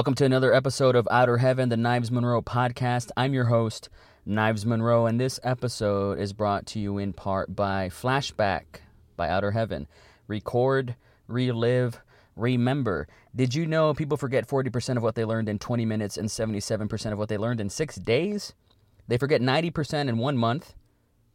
Welcome to another episode of Outer Heaven, the Knives Monroe podcast. I'm your host, Knives Monroe, and this episode is brought to you in part by Flashback by Outer Heaven. Record, relive, remember. Did you know people forget 40% of what they learned in 20 minutes and 77% of what they learned in six days? They forget 90% in one month.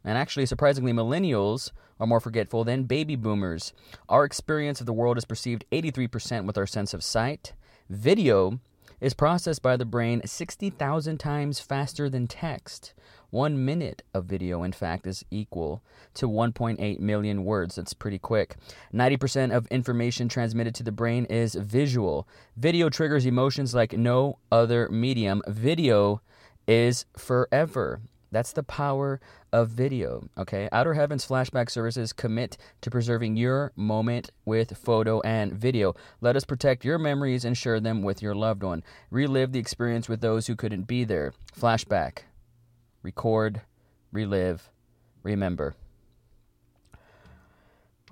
And actually, surprisingly, millennials are more forgetful than baby boomers. Our experience of the world is perceived 83% with our sense of sight. Video is processed by the brain 60,000 times faster than text. One minute of video, in fact, is equal to 1.8 million words. That's pretty quick. 90% of information transmitted to the brain is visual. Video triggers emotions like no other medium. Video is forever. That's the power of video. Okay. Outer Heavens Flashback Services commit to preserving your moment with photo and video. Let us protect your memories and share them with your loved one. Relive the experience with those who couldn't be there. Flashback. Record, relive, remember.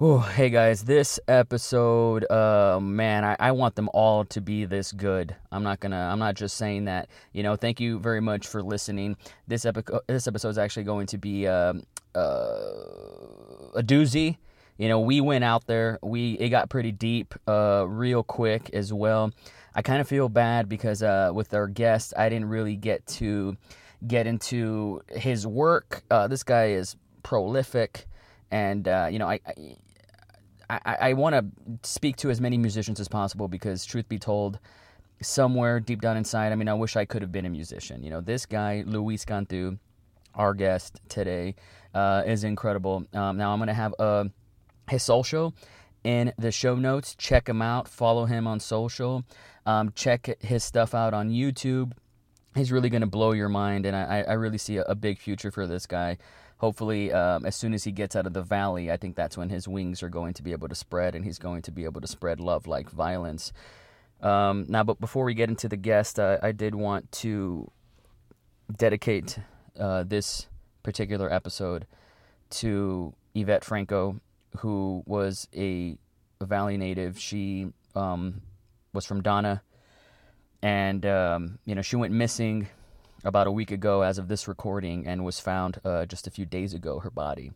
Hey guys, this episode, uh, man, I, I want them all to be this good. I'm not gonna, I'm not just saying that. You know, thank you very much for listening. This epi- this episode is actually going to be uh, uh, a doozy. You know, we went out there, we it got pretty deep, uh, real quick as well. I kind of feel bad because uh, with our guest, I didn't really get to get into his work. Uh, this guy is prolific and uh, you know I I, I, I want to speak to as many musicians as possible because truth be told, somewhere deep down inside, I mean, I wish I could have been a musician. You know, this guy Luis Cantu, our guest today, uh, is incredible. Um, now I'm gonna have uh, his social in the show notes. Check him out. Follow him on social. Um, check his stuff out on YouTube. He's really gonna blow your mind, and I, I really see a, a big future for this guy hopefully, um, as soon as he gets out of the valley, I think that's when his wings are going to be able to spread and he's going to be able to spread love like violence. Um, now, but before we get into the guest, uh, I did want to dedicate uh, this particular episode to Yvette Franco, who was a, Valley native. She um, was from Donna, and um, you know she went missing about a week ago as of this recording and was found uh, just a few days ago, her body.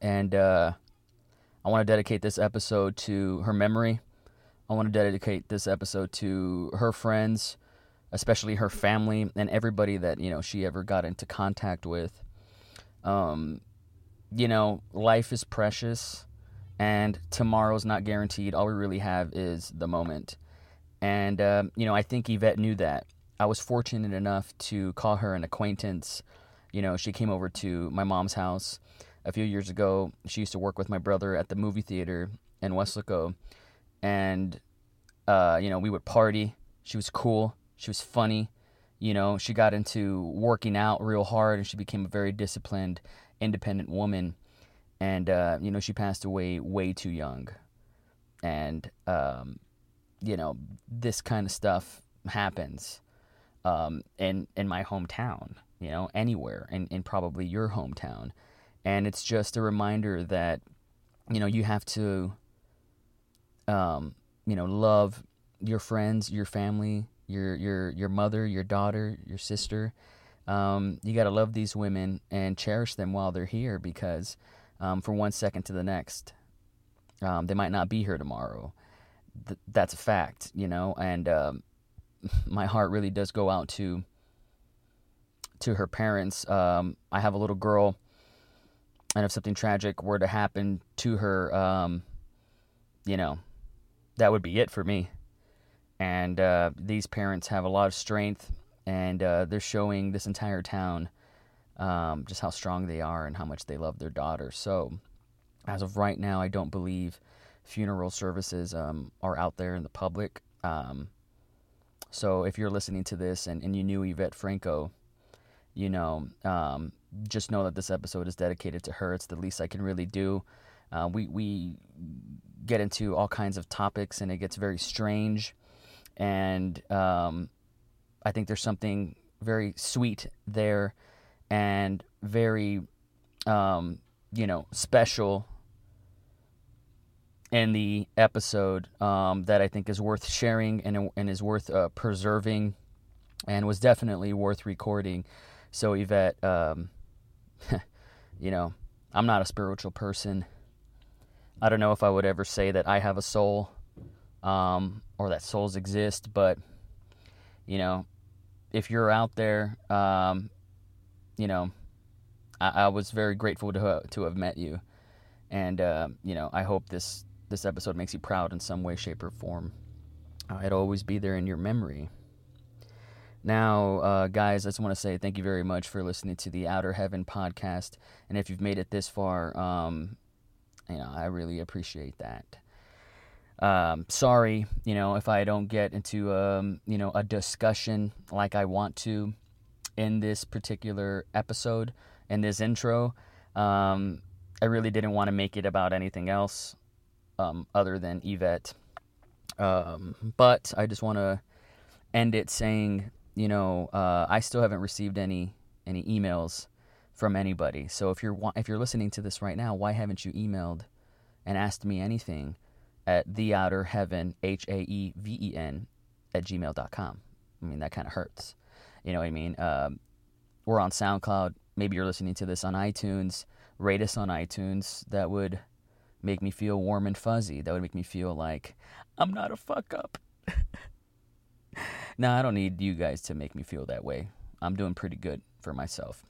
And uh, I want to dedicate this episode to her memory. I want to dedicate this episode to her friends, especially her family and everybody that, you know, she ever got into contact with. Um, you know, life is precious and tomorrow's not guaranteed. All we really have is the moment. And, um, you know, I think Yvette knew that I was fortunate enough to call her an acquaintance. You know, she came over to my mom's house a few years ago. She used to work with my brother at the movie theater in Weslaco. And, uh, you know, we would party. She was cool. She was funny. You know, she got into working out real hard and she became a very disciplined, independent woman. And, uh, you know, she passed away way too young. And, um, you know, this kind of stuff happens um, in in my hometown, you know, anywhere, in, in probably your hometown, and it's just a reminder that you know you have to, um, you know, love your friends, your family, your your your mother, your daughter, your sister. Um, you got to love these women and cherish them while they're here because um, from one second to the next, um, they might not be here tomorrow. Th- that's a fact, you know, and um, my heart really does go out to to her parents. Um, I have a little girl, and if something tragic were to happen to her, um, you know, that would be it for me. And uh, these parents have a lot of strength, and uh, they're showing this entire town um, just how strong they are and how much they love their daughter. So, as of right now, I don't believe funeral services um, are out there in the public. Um, so if you're listening to this and, and you knew Yvette Franco, you know, um, just know that this episode is dedicated to her. It's the least I can really do. Uh, we we get into all kinds of topics and it gets very strange, and um, I think there's something very sweet there, and very, um, you know, special in the episode um, that I think is worth sharing and, and is worth uh, preserving and was definitely worth recording. So, Yvette, um, you know, I'm not a spiritual person. I don't know if I would ever say that I have a soul um, or that souls exist, but, you know, if you're out there, um, you know, I, I, was very grateful to, to have met you. And, uh, you know, I hope this this episode makes you proud in some way, shape, or form. Uh, it'll always be there in your memory. Now, uh, guys, I just want to say thank you very much for listening to the Outer Heaven podcast. And if you've made it this far, um, you know, I really appreciate that. Um, sorry, you know, if I don't get into, um, you know, a discussion like I want to in this particular episode, in this intro. Um, I really didn't want to make it about anything else um, other than Yvette. Um, but I just want to end it saying, you know, uh, I still haven't received any any emails from anybody. So if you're if you're listening to this right now, why haven't you emailed and asked me anything at the outer heaven h a e v e n at gmail.com? I mean that kind of hurts. You know what I mean? Um, we're on SoundCloud. Maybe you're listening to this on iTunes. Rate us on iTunes. That would make me feel warm and fuzzy. That would make me feel like I'm not a fuck up. now, I don't need you guys to make me feel that way. I'm doing pretty good for myself.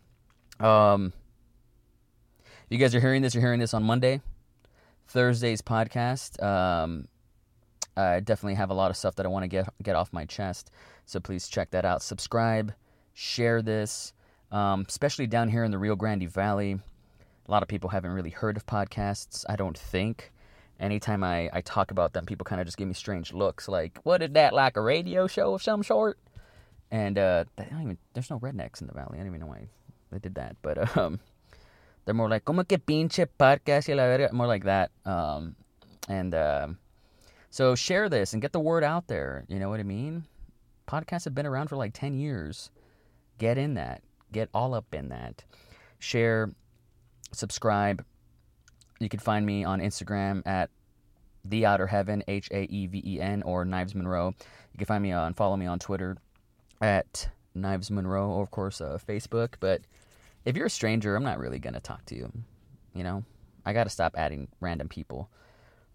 Um, you guys are hearing this, you're hearing this on Monday, Thursday's podcast. Um, I definitely have a lot of stuff that I want to get get off my chest. So please check that out. Subscribe, share this, um, especially down here in the Rio Grande Valley. A lot of people haven't really heard of podcasts, I don't think. Anytime I, I talk about them, people kind of just give me strange looks like, what is that, like a radio show of some sort? And uh, I don't even, there's no rednecks in the valley. I don't even know why they did that. But um, they're more like, como que pinche podcast y la verga, more like that. Um, and uh, so share this and get the word out there. You know what I mean? Podcasts have been around for like 10 years. Get in that. Get all up in that. Share subscribe. You can find me on Instagram at the outer heaven h a e v e n or knives monroe. You can find me on follow me on twitter at knives monroe or of course uh, facebook. But if you're a stranger i'm not really gonna talk to you. You know i gotta stop adding random people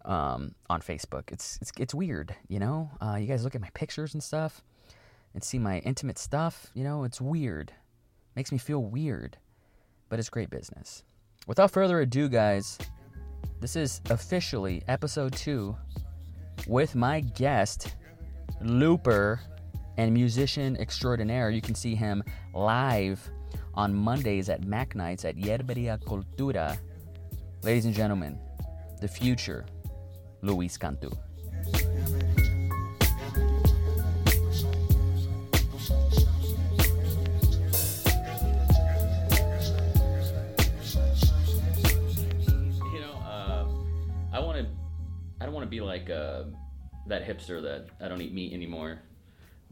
um, on facebook. It's, it's it's weird you know? Uh, you guys look at my pictures and stuff and see my intimate stuff you know? It's weird. Makes me feel weird but it's great business without further ado, guys, this is officially episode two with my guest, looper and musician extraordinaire. You can see him live on Mondays at Mac Nights at Yerberia Cultura. Ladies and gentlemen, the future, Luis Cantu. Be like uh, that hipster that I don't eat meat anymore.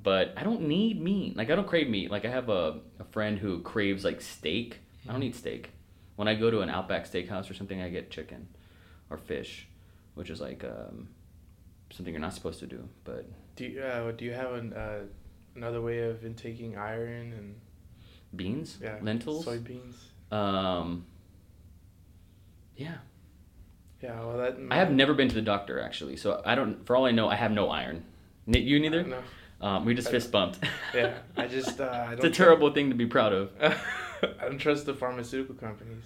But I don't need meat. Like I don't crave meat. Like I have a, a friend who craves like steak. I don't eat steak. When I go to an Outback Steakhouse or something, I get chicken or fish, which is like um, something you're not supposed to do. But do you, uh, do you have an, uh, another way of intaking iron and beans? Yeah, lentils, soybeans. Um, yeah, yeah, well, that. I have never been to the doctor actually, so I don't. For all I know, I have no iron. You neither. No. Um, we just fist bumped. yeah, I just. Uh, I it's a terrible thing to be proud of. I don't trust the pharmaceutical companies.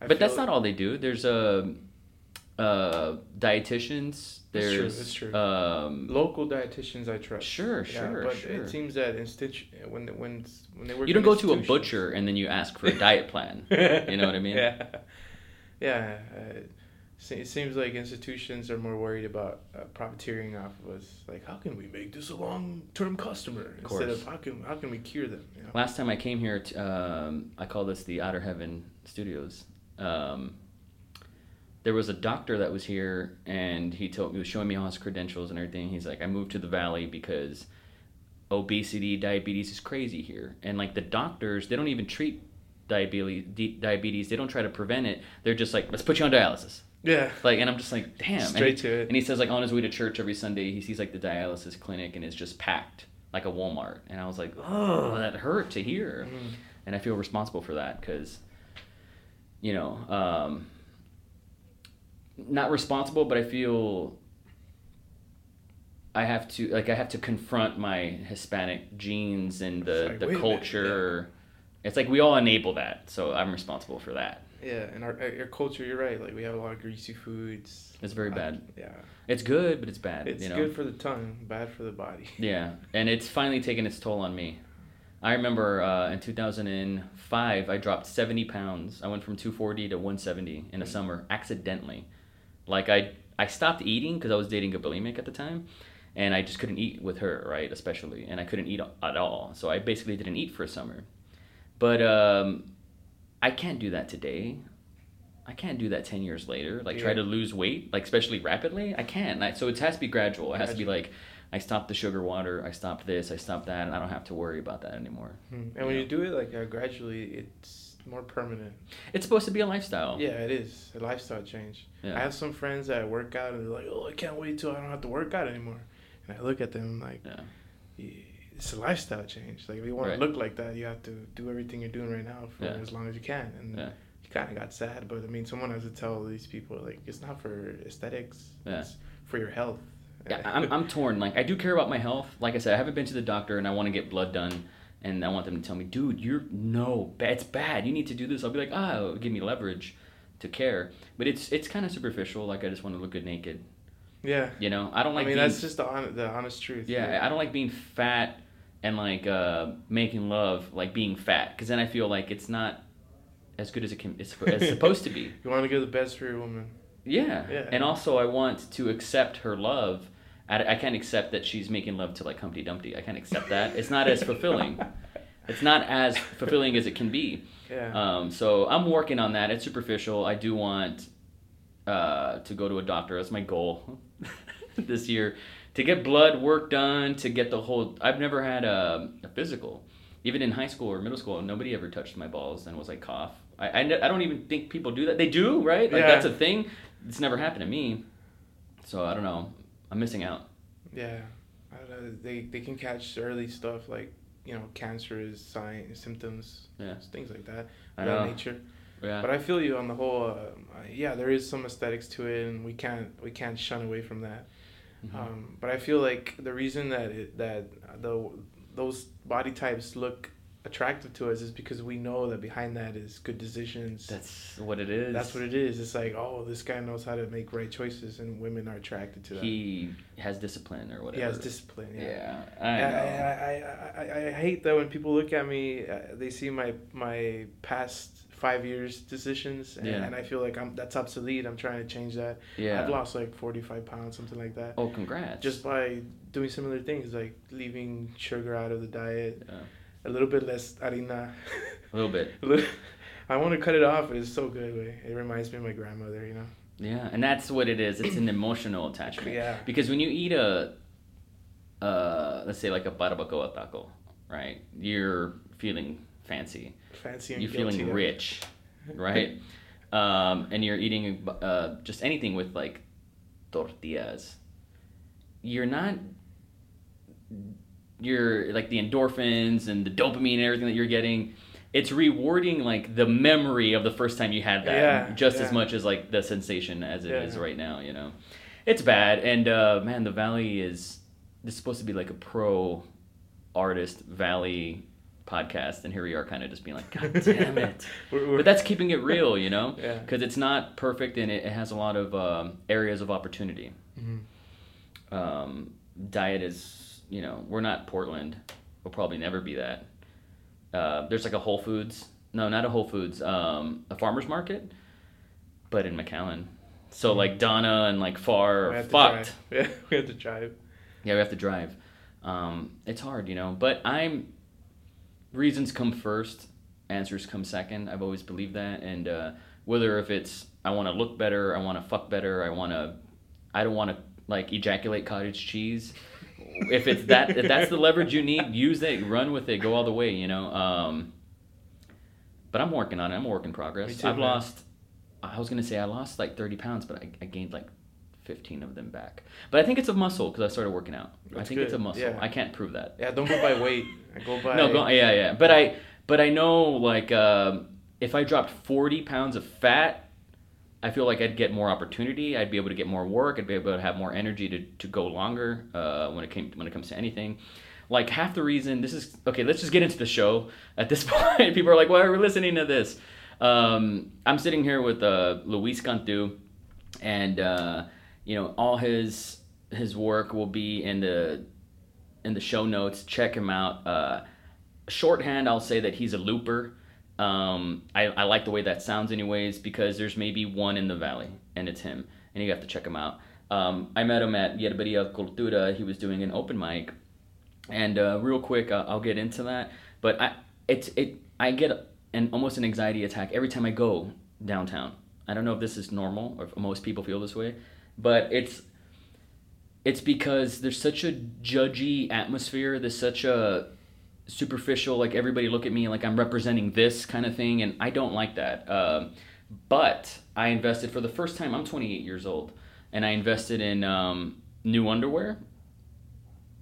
I but that's not all they do. There's a. Uh, uh, dietitians. There's it's true. true. Um, local dietitians I trust. Sure, sure, yeah, but sure. it seems that institu- when when when they work. You don't go to a butcher and then you ask for a diet plan. you know what I mean? Yeah, yeah. Uh, it seems like institutions are more worried about uh, profiteering off of us. Like, how can we make this a long-term customer of instead of how can how can we cure them? You know? Last time I came here, t- um, I call this the Outer Heaven Studios. Um, there was a doctor that was here, and he told me, he was showing me all his credentials and everything. He's like, I moved to the valley because obesity, diabetes is crazy here, and like the doctors, they don't even treat diabetes. Diabetes, they don't try to prevent it. They're just like, let's put you on dialysis Yeah. Like, and I'm just like, damn. and Straight he, to it. And he says like on his way to church every Sunday, he sees like the dialysis clinic and it's just packed like a Walmart. And I was like, oh, that hurt to hear. Mhm. And I feel responsible for that because, you know, um, not responsible, but I feel I have to like I have to confront my Hispanic genes and the like, the culture. It's like we all enable that, so I'm responsible for that. Yeah, and our, our culture, you're right. Like we have a lot of greasy foods. It's very Uh, bad. Yeah, It's good, but it's bad. it's you know? good for the tongue, bad for the body. Yeah, and it's finally taken its toll on me. I remember uh, in 2005, I dropped 70 pounds. I went from 240 to 170 in a summer accidentally. Like I, I stopped eating because I was dating a bulimic at the time, and I just couldn't eat with her, right? Especially, and I couldn't eat at all. So I basically didn't eat for a summer. But um, I can't do that today. I can't do that 10 years later. Like try to lose weight, like especially rapidly. I can't. I, so it has to be gradual. It has to be like I stopped the sugar water, I stopped this, I stopped that, and I don't have to worry about that anymore. Mhm. And when Yeah. you do it like uh, gradually, it's more permanent. It's supposed to be a lifestyle. Yeah, it is a lifestyle change. Yeah. I have some friends that work out and they're like, "Oh, I can't wait till I don't have to work out anymore." And I look at them like, Yeah. "Yeah, "It's a lifestyle change. Like if you want Right. to look like that, you have to do everything you're doing right now for Yeah. as long as you can." And Yeah. he kind of got sad, but I mean, someone has to tell these people like it's not for aesthetics. Yeah. It's for your health. Yeah, I'm, I'm torn. Like, I do care about my health. Like I said, I haven't been to the doctor and I want to get blood done. And I want them to tell me, dude, you're no, it's bad. You need to do this. I'll be like, ah, it'll give me leverage to care. But it's it's kind of superficial. Like, I just want to look good naked. yeah. You know, I don't like I mean, being, that's just the hon- the honest truth. yeah, I don't like being fat and like uh, making love, like being fat. Because then I feel like it's not as good as it can, it's, it's supposed to be. You want to get the best for your woman. Yeah. Yeah. And also, I want to accept her love. I, I can't accept that she's making love to like Humpty Dumpty. I can't accept that. It's not as fulfilling. It's not as fulfilling as it can be. Yeah. Um, so I'm working on that. It's superficial. I do want uh, to go to a doctor. That's my goal this year. To get blood work done, to get the whole. I've never had a, a physical. Even in high school or middle school, nobody ever touched my balls and was like cough. I, I, I don't even think people do that. They do, right? Like Yeah. that's a thing. It's never happened to me. So I don't know. I'm missing out. Yeah, I don't know. They they can catch early stuff like you know cancerous signs, symptoms, Yeah. things like that. I know. nature. Yeah. But I feel you on the whole. Uh, yeah, there is some aesthetics to it, and we can't we can't shun away from that. Mhm. Um, but I feel like the reason that it, that the those body types look attractive to us is because we know that behind that is good decisions. That's what it is. That's what it is. It's like, oh, this guy knows how to make right choices, and women are attracted to that. He has discipline or whatever. he has discipline. Yeah. Yeah. I. I, I, I, I hate that when people look at me, uh, they see my my past five years decisions, and, Yeah. and I feel like I'm that's obsolete. I'm trying to change that. yeah. I've lost like 45 pounds, something like that, Oh, congrats. just by doing similar things like leaving sugar out of the diet, Yeah. a little bit less harina. a little bit. A little- I want to cut it off, but it's so good. way. It reminds me of my grandmother, you know. Yeah, and that's what it is. It's an emotional attachment. Yeah. Because when you eat a, uh, let's say like a barbacoa taco, right? You're feeling fancy. Fancy and You're guilty. feeling rich, right? um, and you're eating uh, just anything with like tortillas. You're not. You're like the endorphins and the dopamine and everything that you're getting. It's rewarding like the memory of the first time you had that Yeah, just as much as like the sensation as it is Yeah. right now. You know, it's bad. And uh, man, the Valley is. This is supposed to be like a pro artist Valley podcast, and here we are, kind of just being like, God damn it. We're- we're- But that's keeping it real, you know, Yeah. because it's not perfect and it, it has a lot of um, areas of opportunity. Mhm. Um, diet is, you know, we're not Portland. We'll probably never be that. Uh, there's like a Whole Foods. No, not a Whole Foods. Um, a farmer's market, but in McAllen. So like Donna and like Far We are fucked. drive. Yeah, we have to drive. Yeah, we have to drive. Um, it's hard, you know. But I'm reasons come first, answers come second. I've always believed that, and uh, whether if it's I want to look better, I want to fuck better, I want to, I don't want to like ejaculate cottage cheese. if it's that, if that's the leverage you need, use it, run with it, go all the way, you know. Um, but I'm working on it. I'm a work in progress. Too, I've man. lost. I was gonna say I lost like 30 pounds, but I, I gained like 15 of them back. But I think it's a muscle because I started working out. I That's think it's a muscle. yeah. I can't prove that. Yeah, don't go by weight. I go by. No, go, yeah, yeah. But I, but I know like um, if I dropped 40 pounds of fat, I feel like I'd get more opportunity. I'd be able to get more work. I'd be able to have more energy to, to go longer uh, when it came when it comes to anything. Like half the reason this is okay. Let's just get into the show. At this point, people are like, "Why are we listening to this?" Um, I'm sitting here with uh, Luis Cantu, and uh, you know all his his work will be in the in the show notes. Check him out. Uh, shorthand, I'll say that he's a looper. Um, I, I like the way that sounds, anyways, because there's maybe one in the valley, and it's him, and you have to check him out. Um, I met him at Yerberia Cultura. He was doing an open mic, and uh, real quick, I'll, I'll get into that. But I it's it I get an almost an anxiety attack every time I go downtown. I don't know if this is normal or if most people feel this way, but it's it's because there's such a judgy atmosphere. There's such a superficial, like everybody look at me like I'm representing this kind of thing, and I don't like that. Um, but I invested for the first time. I'm 28 years old, and I invested in um, new underwear.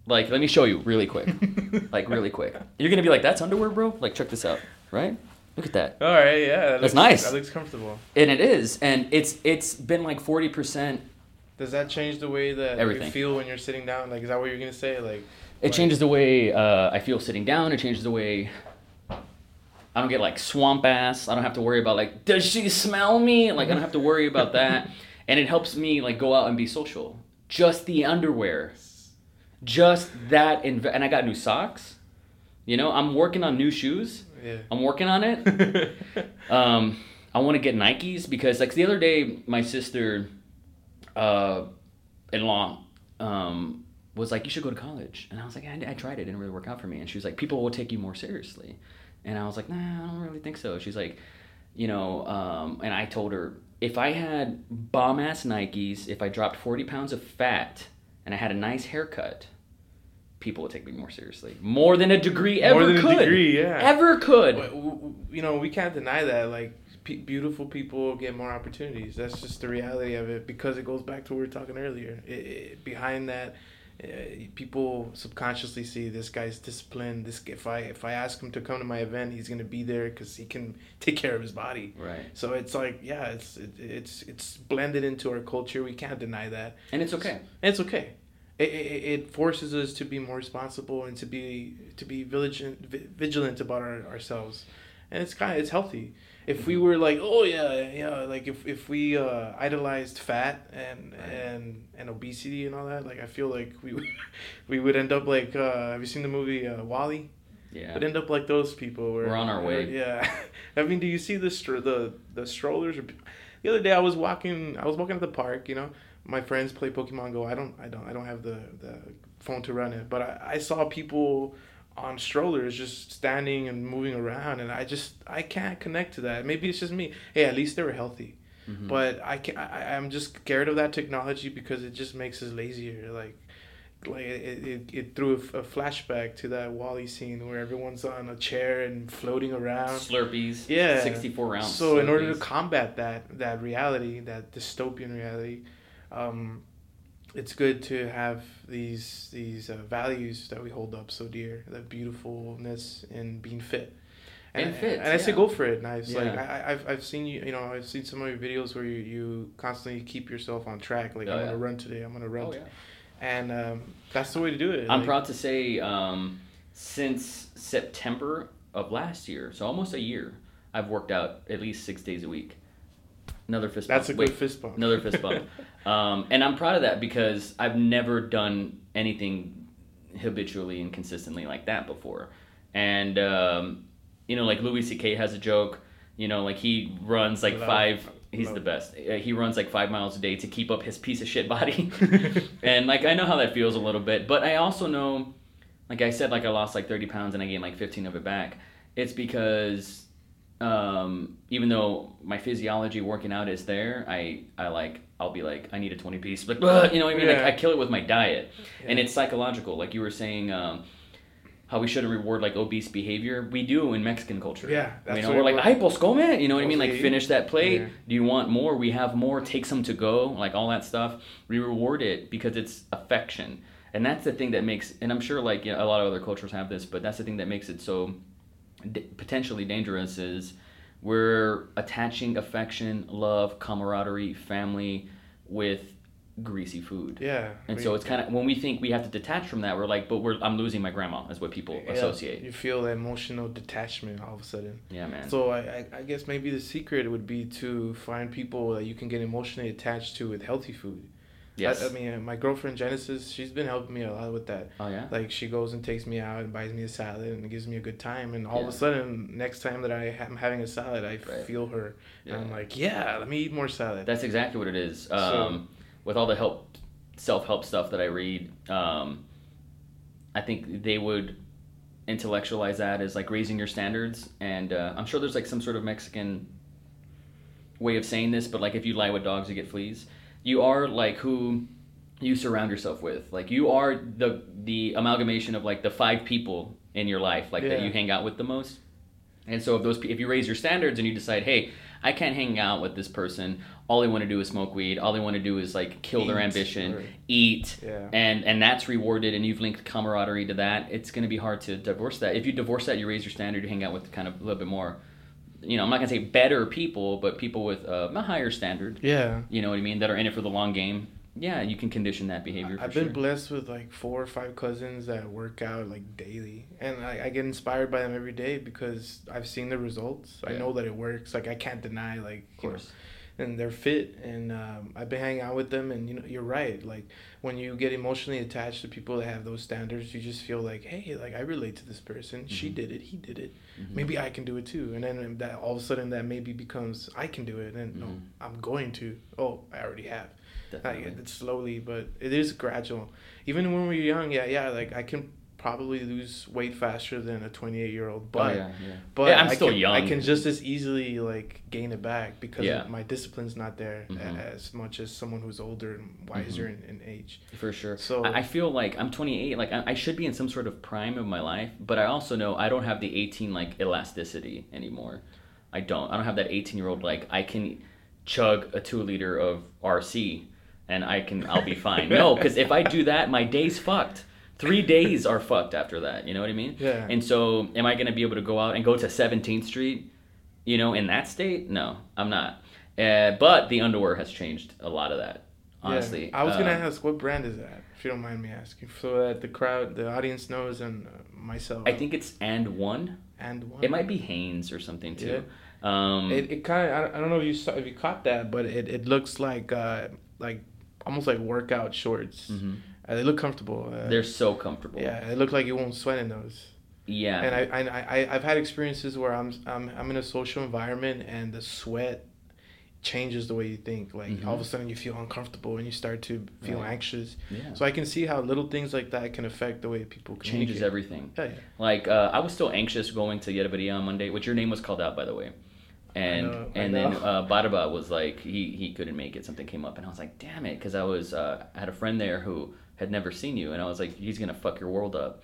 Like, let me show you really quick. like, really quick. You're gonna be like, "That's underwear, bro." Like, check this out, right? Look at that. All right, yeah. That That's looks, nice. That looks comfortable. And it is, and it's it's been like 40 percent Does that change the way that Everything. you feel when you're sitting down? Like, is that what you're gonna say? Like, It like- changes the way uh, I feel sitting down. It changes the way I don't get like swamp ass. I don't have to worry about like, does she smell me? Like I don't have to worry about that. And it helps me like go out and be social. Just the underwear, just that, inv- and I got new socks. You know, I'm working on new shoes. Yeah. I'm working on it. Um, I want to get Nikes because like the other day, my sister, uh, in law, um, was like, "You should go to college," and I was like, I, "I tried it; it didn't really work out for me." And she was like, "People will take you more seriously," and I was like, "Nah, I don't really think so." She's like, "You know," um, and I told her if I had bomb ass Nikes, if I dropped forty pounds of fat, and I had a nice haircut. People would take me more seriously, more than a degree ever More than a could. degree, yeah. ever could. you know, we can't deny that. Like, pe beautiful people get more opportunities. That's just the reality of it. Because it goes back to what we were talking earlier. It, it, behind that, uh, people subconsciously see this guy's disciplined. This if I if I ask him to come to my event, he's gonna be there because he can take care of his body. Right. So it's like, yeah, it's it, it's it's blended into our culture. We can't deny that. And it's okay. And it's okay. It, it, it forces us to be more responsible and to be to be vigilant vigilant about our, ourselves, and it's kind of it's healthy. If we were like, oh yeah, yeah, like if, if we uh, idolized fat and Right. and and obesity and all that, like I feel like we would, we would end up like uh, have you seen the movie uh, WALL-E? Yeah. we'd end up like those people. Where, We're on our way. Yeah, I mean, do you see the the the strollers? The other day I was walking. I was walking at the park. You know, my friends play Pokemon Go. I don't. I don't. I don't have the the phone to run it. But I, I saw people on strollers just standing and moving around, and I just I can't connect to that. Maybe it's just me. Hey, at least they were healthy. Mhm. But I can I, I'm just scared of that technology because it just makes us lazier. Like, like it, it, it threw a, flashback to that WALL-E scene where everyone's on a chair and floating around. Slurpees. Yeah. 64 rounds. So in order to combat that that reality, that dystopian reality, um, it's good to have these these uh, values that we hold up so dear, that beautifulness and being fit. And, And fit, and I say go for it. And I was like, Yeah. I, I- I've, I've seen you, you know, I've seen some of your videos where you, you constantly keep yourself on track. Like, Oh, I'm yeah. gonna run today. I'm gonna run. Oh, yeah. And um, that's the way to do it. I'm Like, proud to say, um, since September of last year, so almost a year, I've worked out at least six days a week. Another fist bump. That's a Wait, good fist bump. Another fist bump. um, and I'm proud of that because I've never done anything habitually and consistently like that before. And, um, you know, like Louis C.K. has a joke, you know, like he runs like five, he's the best. Uh, He runs like five miles a day to keep up his piece of shit body. and like, I know how that feels a little bit, but I also know, like I said, like I lost like 30 pounds and I gained like 15 of it back. It's because um, even though my physiology working out is there, I I like I'll be like I need a twenty piece, like "Ugh," you know what I mean? Like I kill it with my diet, and it's psychological. Like you were saying, um, how we shouldn't reward like obese behavior. We do in Mexican culture. Yeah, you know, we're like, was. "Ay, pues come," you know what I mean? Like, finish that plate. Yeah. Do you want more? We have more. Take some to go. Like all that stuff. We reward it because it's affection, and that's the thing that makes. And I'm sure like you know, a lot of other cultures have this, but that's the thing that makes it so d- potentially dangerous. Is we're attaching affection, love, camaraderie, family with greasy food. Yeah. And we- so it's kind of when we think we have to detach from that, we're like, but we're I'm losing my grandma. Is what people yeah, associate. You feel that emotional detachment all of a sudden. Yeah, man. So I, I, I guess maybe the secret would be to find people that you can get emotionally attached to with healthy food. Yes. I, I mean, my girlfriend Genesis, she's been helping me a lot with that. oh yeah. Like she goes and takes me out and buys me a salad and gives me a good time, and all of a sudden, next time that I am having a salad, I Right. feel her, Yeah. and I'm like, yeah, let me eat more salad. That's exactly what it is. Um, with all the help, self help stuff that I read, um, I think they would intellectualize that as like raising your standards. And uh, I'm sure there's like some sort of Mexican way of saying this, but like if you lie with dogs, you get fleas. You are like who you surround yourself with. Like you are the the amalgamation of like the five people in your life, like that you hang out with the most. And so if those if you raise your standards and you decide, hey, I can't hang out with this person. All they want to do is smoke weed. All they want to do is like kill their ambition, or- eat, Yeah. and and that's rewarded. And you've linked camaraderie to that. It's going to be hard to divorce that. If you divorce that, you raise your standard. You hang out with kind of a little bit more. You know, I'm not gonna say better people, but people with uh, a higher standard. yeah. You know what I mean? That are in it for the long game. Yeah, you can condition that behavior. I've been sure. blessed with like four or five cousins that work out like daily, and I, I get inspired by them every day because I've seen the results. I know that it works. Like I can't deny, like Of you know, course. And they're fit, and um, I've been hanging out with them, and you know you're right. Like when you get emotionally attached to people that have those standards, you just feel like, hey, like I relate to this person. She Mhm. did it. He did it. Mhm. Maybe I can do it too. And then that all of a sudden that maybe becomes I can do it, and no, Mhm. I'm going to. Oh, I already have. Like, Definitely. it's slowly, but it is gradual. Even when we're young, yeah, yeah, like I can probably lose weight faster than a 28 year old, but oh, yeah, yeah. but yeah, I'm I still can, young. I can just as easily like gain it back because Yeah. my discipline's not there a- Mhm. as much as someone who's older and wiser in, in age. For sure. So- I I feel like I'm 28. Like I I should be in some sort of prime of my life, but I also know I don't have the 18 like elasticity anymore. I don't. I don't have that 18 year old like I can chug a two liter of RC and I can I'll be fine. no, because if I do that, my day's fucked. Three days are fucked after that. You know what I mean? Yeah. And so, am I going to be able to go out and go to 17th Street? You know, in that state? No, I'm not. Uh, but the underwear has changed a lot of that. Honestly, Yeah. I was gonna Um, ask what brand is that, if you don't mind me asking, so that the crowd, the audience knows, and uh, myself. I think it's AND1. and one. It might be Hanes or something too. Um, It, it kind of I, don't know if you saw if you caught that, but it, it looks like uh like almost like workout shorts. mhm. Uh, they look comfortable. Uh, They're so comfortable. yeah, it look like you won't sweat in those. Yeah. And I, I I I've had experiences where I'm I'm I'm in a social environment and the sweat changes the way you think. Like Mhm. all of a sudden you feel uncomfortable and you start to feel Right. anxious. yeah. So I can see how little things like that can affect the way people changes everything. Yeah, yeah. Like uh, I was still anxious going to Yerberia on Monday, which your name was called out by the way. And know, and then uh, Barba was like he he couldn't make it. Something came up, and I was like, damn it, because I was uh, I had a friend there who had never seen you, and I was like, he's gonna fuck your world up.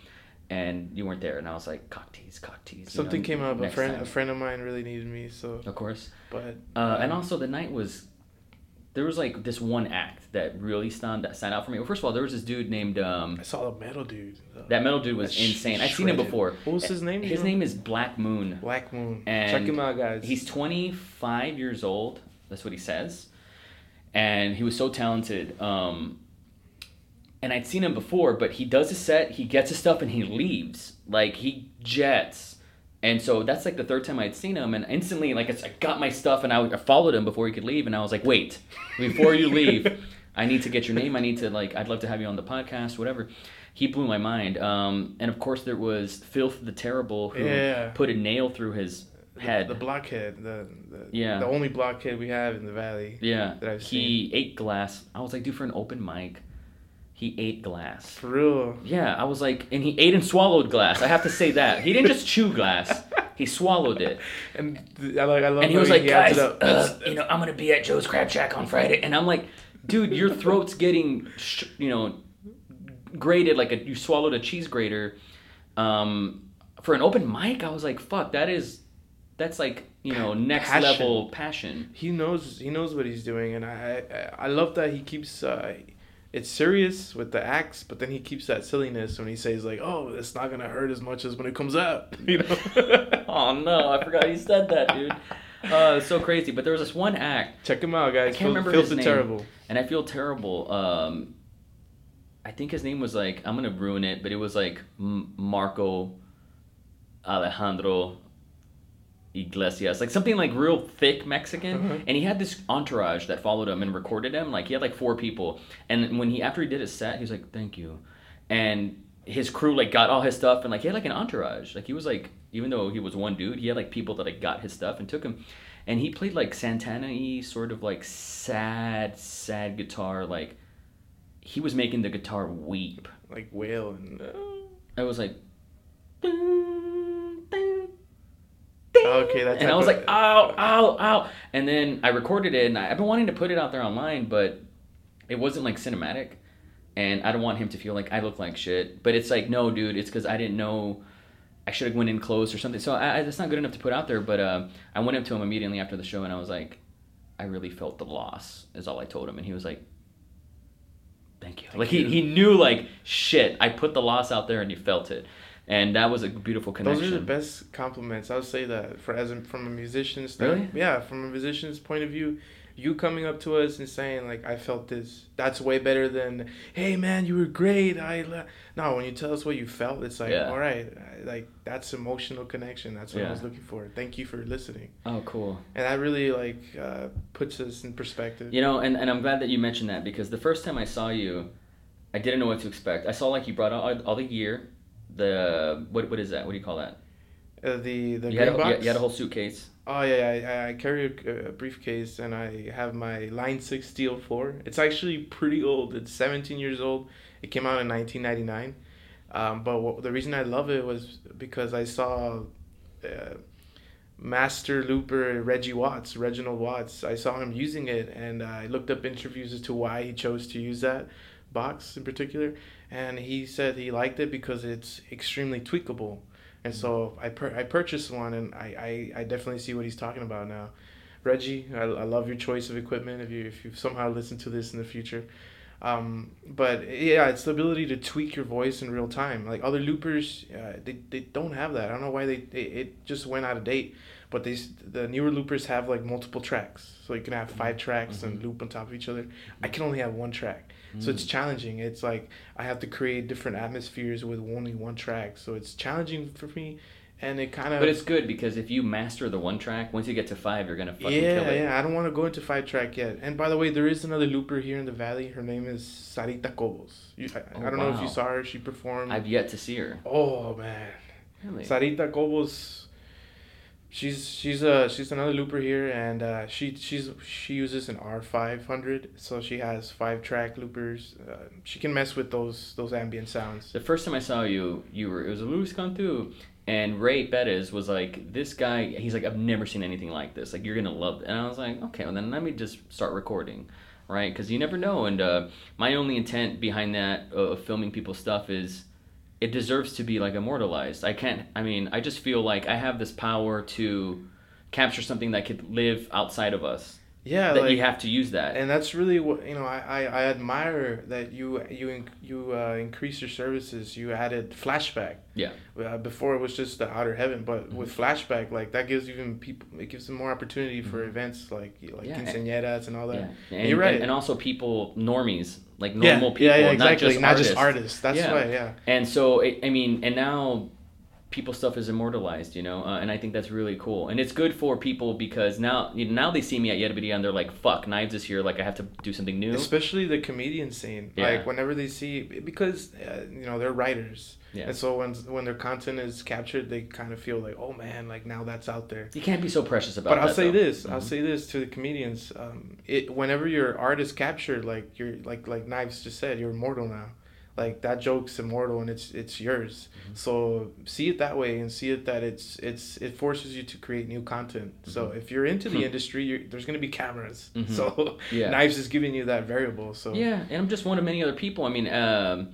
And you weren't there, and I was like, cock tease, cock tease. Something know, came up. A friend time. a friend of mine really needed me. So, Of course. but Uh, and um, also the night was there was like this one act that really stand that stand out for me. Well, first of all, there was this dude named um, I saw the metal dude. that metal dude was That's insane. I've seen him before. What was his name? His know? name is Black Moon. Black Moon. And Check him out, guys. He's 25 years old. That's what he says. And he was so talented. Um, and I'd seen him before, but he does a set, he gets his stuff, and he leaves. Like he jets. And so that's like the third time I'd seen him, and instantly, like I got my stuff, and I, followed him before he could leave, and I was like, "Wait, before you leave, I need to get your name. I need to like, I'd love to have you on the podcast, whatever." He blew my mind. Um, and of course, there was Filth the Terrible, who Yeah. put a nail through his head. The, blockhead. The, the Yeah. The only blockhead we have in the valley. Yeah, that I've he ate glass. I was like, dude, for an open mic, he ate glass. For real. Yeah, I was like, and he ate and swallowed glass. I have to say that he didn't just chew glass; he swallowed it. And I like I love And he was like, adds guys, uh, you know, I'm gonna be at Joe's Crab Shack on Friday, and I'm like, dude, your throat's getting, sh- you know, grated like a you swallowed a cheese grater. Um, for an open mic, I was like, fuck, that is, that's like you know next Passion. level passion. he knows he knows what he's doing, and I I, I love that he keeps. Uh, it's serious with the acts, but then he keeps that silliness when he says like, "Oh, it's not gonna hurt as much as when it comes out," you know. oh no, I forgot he said that, dude. Uh, it's so crazy. But there was this one act, Check him out, guys. I can't Fil- remember Filthy his name. terrible. and I feel terrible. Um, I think his name was like I'm gonna ruin it, but it was like M- Marco Alejandro Iglesias, like something like real thick Mexican, Uh-huh. and he had this entourage that followed him and recorded him. Like he had like four people, and when he after he did his set, he was like, "Thank you," and his crew like got all his stuff, and like he had like an entourage. Like he was like, even though he was one dude, he had like people that like got his stuff and took him, and he played like Santana-y, sort of like sad, sad guitar. Like he was making the guitar weep. Like whale and. Uh, I was like. Okay, that and I was like, ow, ow, ow. And then I recorded it, and I, I've been wanting to put it out there online, but it wasn't like cinematic. And I don't want him to feel like I look like shit. But it's like, no, dude, it's because I didn't know I should have went in close or something. So I, I, it's not good enough to put out there. But uh, I went up to him immediately after the show, and I was like, I really felt the loss, is all I told him. And he was like, thank you. Thank like He, he knew, like, shit, I put the loss out there, and you felt it. And that was a beautiful connection. Those are the best compliments. I would say that for as a, from a musician's Really? yeah, from a musician's point of view, you coming up to us and saying like I felt this. That's way better than hey man, you were great. I le-. no. When you tell us what you felt, it's like Yeah. all right, like that's emotional connection. That's what I was looking for. Thank you for listening, Oh, cool. and that really like uh, puts us in perspective. You know, and, and I'm glad that you mentioned that because the first time I saw you, I didn't know what to expect. I saw like you brought out all, all the gear, the what what is that? What do you call that? Uh, the the you, had a, box. you had a whole suitcase. Oh yeah, I, I carry a, a briefcase and I have my Line Six DL4. It's actually pretty old. It's 17 years old. It came out in 1999. Um, but what, the reason I love it was because I saw uh, master looper Reggie Watts, Reginald Watts. I saw him using it, and I looked up interviews as to why he chose to use that box in particular. And he said he liked it because it's extremely tweakable. And so I I purchased one, and I, I, I definitely see what he's talking about now. Reggie, I, I love your choice of equipment. If you if you somehow listen to this in the future, um, but yeah, it's the ability to tweak your voice in real time. Like other loopers, uh, they, they don't have that. I don't know why they, they it just went out of date. But these the newer loopers have like multiple tracks, so you can have five tracks and loop on top of each other. I can only have one track, so it's mm. challenging. It's like I have to create different atmospheres with only one track, so it's challenging for me. And it kind of But it's good because if you master the one track, once you get to five, you're gonna fucking yeah, kill it. yeah. I don't want to go into five track yet. And by the way, there is another looper here in the valley. Her name is Sarita Cobos. You, I, Oh, I don't know if you saw her. She performed. I've yet to see her. oh man, Really? Sarita Cobos. She's she's uh she's another looper here, and uh, she she's she uses an R five hundred, so she has five track loopers. Uh, she can mess with those those ambient sounds. The first time I saw you, you were it was a Luis Cantu, and Ray Bettis was like, "This guy, he's like, I've never seen anything like this. Like, you're gonna love it." And I was like, "Okay, well then let me just start recording, right? Because you never know." And uh, my only intent behind that uh, of filming people's stuff is, it deserves to be like immortalized. I can't. I mean, I just feel like I have this power to capture something that could live outside of us. Yeah, that like, you have to use that. and that's really what you know. I, I, I admire that you you you uh, increase your services. You added flashback. Yeah. Uh, before it was just the outer heaven, but with flashback, like that gives even people it gives them more opportunity for events like like Yeah. quinceañeras and all that. Yeah, And and, you're right. and, and also people, normies, like Yeah, normal people, yeah, yeah, not exactly. just not artists. just artists. That's Yeah. why, yeah. And so, it, I mean, and now people stuff is immortalized, you know, uh, and I think that's really cool. And it's good for people because now, you know, now they see me at Yerberia and they're like, "Fuck, knives is here! Like, I have to do something new." Especially the comedian scene. Yeah. Like whenever they see because uh, you know they're writers. Yeah. And so when when their content is captured, they kind of feel like, oh man, like now that's out there. You can't be so precious about. It. But I'll that, say though. this. I'll Mhm. say this to the comedians. Um, it whenever your art is captured, like you're like like Knives just said, you're immortal now. Like that joke's immortal and it's it's yours. Mm-hmm. So see it that way and see it that it's it's it forces you to create new content. So if you're into the Hmm. industry, you're, there's gonna be cameras. Mhm. So Yeah. Knives is giving you that variable. So Yeah, and I'm just one of many other people. I mean, um,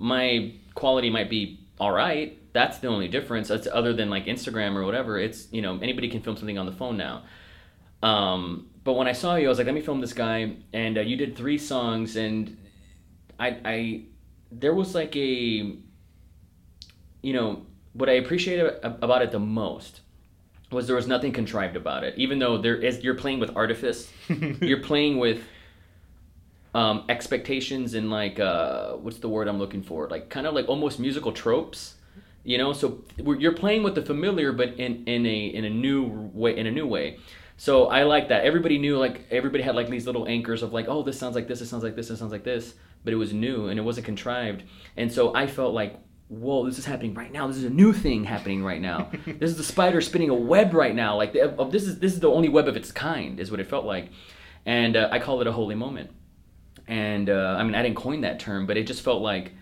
my quality might be all right, that's the only difference. It's other than like Instagram or whatever. It's you know anybody can film something on the phone now. Um, but when I saw you, I was like, let me film this guy, and uh, you did three songs, and I, I, there was like a, you know, what I appreciated about it the most was there was nothing contrived about it. Even though there is, you're playing with artifice, you're playing with um, expectations and like uh, what's the word I'm looking for? Like kind of like almost musical tropes, you know. So you're playing with the familiar, but in in a in a new way. In a new way. So I like that. Everybody knew like everybody had like these little anchors of like, oh, this sounds like this, it sounds like this, it sounds like this, but it was new and it wasn't contrived. And so I felt like, whoa, this is happening right now. This is a new thing happening right now. this is the spider spinning a web right now. Like the, this is this is the only web of its kind, is what it felt like. And uh, I call it a holy moment. And uh, I mean, I didn't coin that term, but it just felt like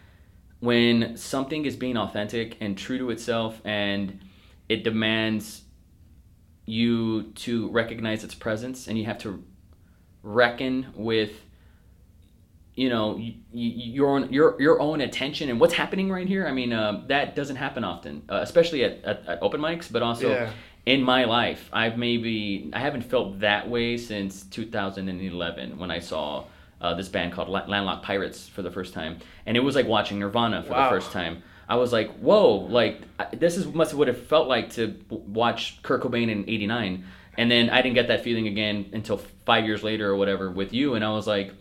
when something is being authentic and true to itself, and it demands you to recognize its presence and you have to reckon with you know y- y- your own your your own attention and what's happening right here i mean uh, that doesn't happen often uh, especially at, at, at, open mics but also yeah. in my life i've maybe i haven't felt that way since 2011 when i saw uh, this band called landlocked pirates for the first time. And it was like watching nirvana for wow. the first time. I was like, whoa, like this is must what it felt like to watch Kurt Cobain in '89, and then I didn't get that feeling again until five years later or whatever with you, and I was like,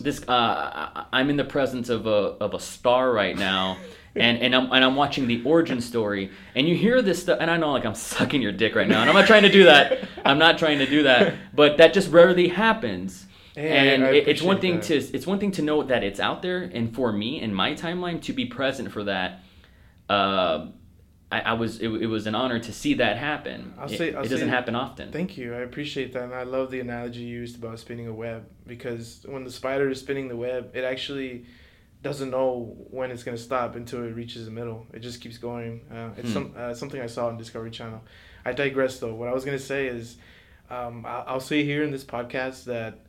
this uh, I'm in the presence of a of a star right now. and and I'm and I'm watching the origin story, and you hear this stuff, and I know like I'm sucking your dick right now, and I'm not trying to do that. I'm not trying to do that, but that just rarely happens and it, it's one thing that. to it's one thing to know that it's out there, and for me in my timeline to be present for that, uh, I, I, was it, it, was an honor to see that happen. I'll say, I'll it doesn't say, happen often. Thank you, I appreciate that, and I love the analogy you used about spinning a web because when the spider is spinning the web, it actually doesn't know when it's gonna stop until it reaches the middle. It just keeps going. Uh, it's hmm. some uh, something I saw on Discovery Channel. I digress though. What I was gonna say is, um, I'll, I'll say here in this podcast that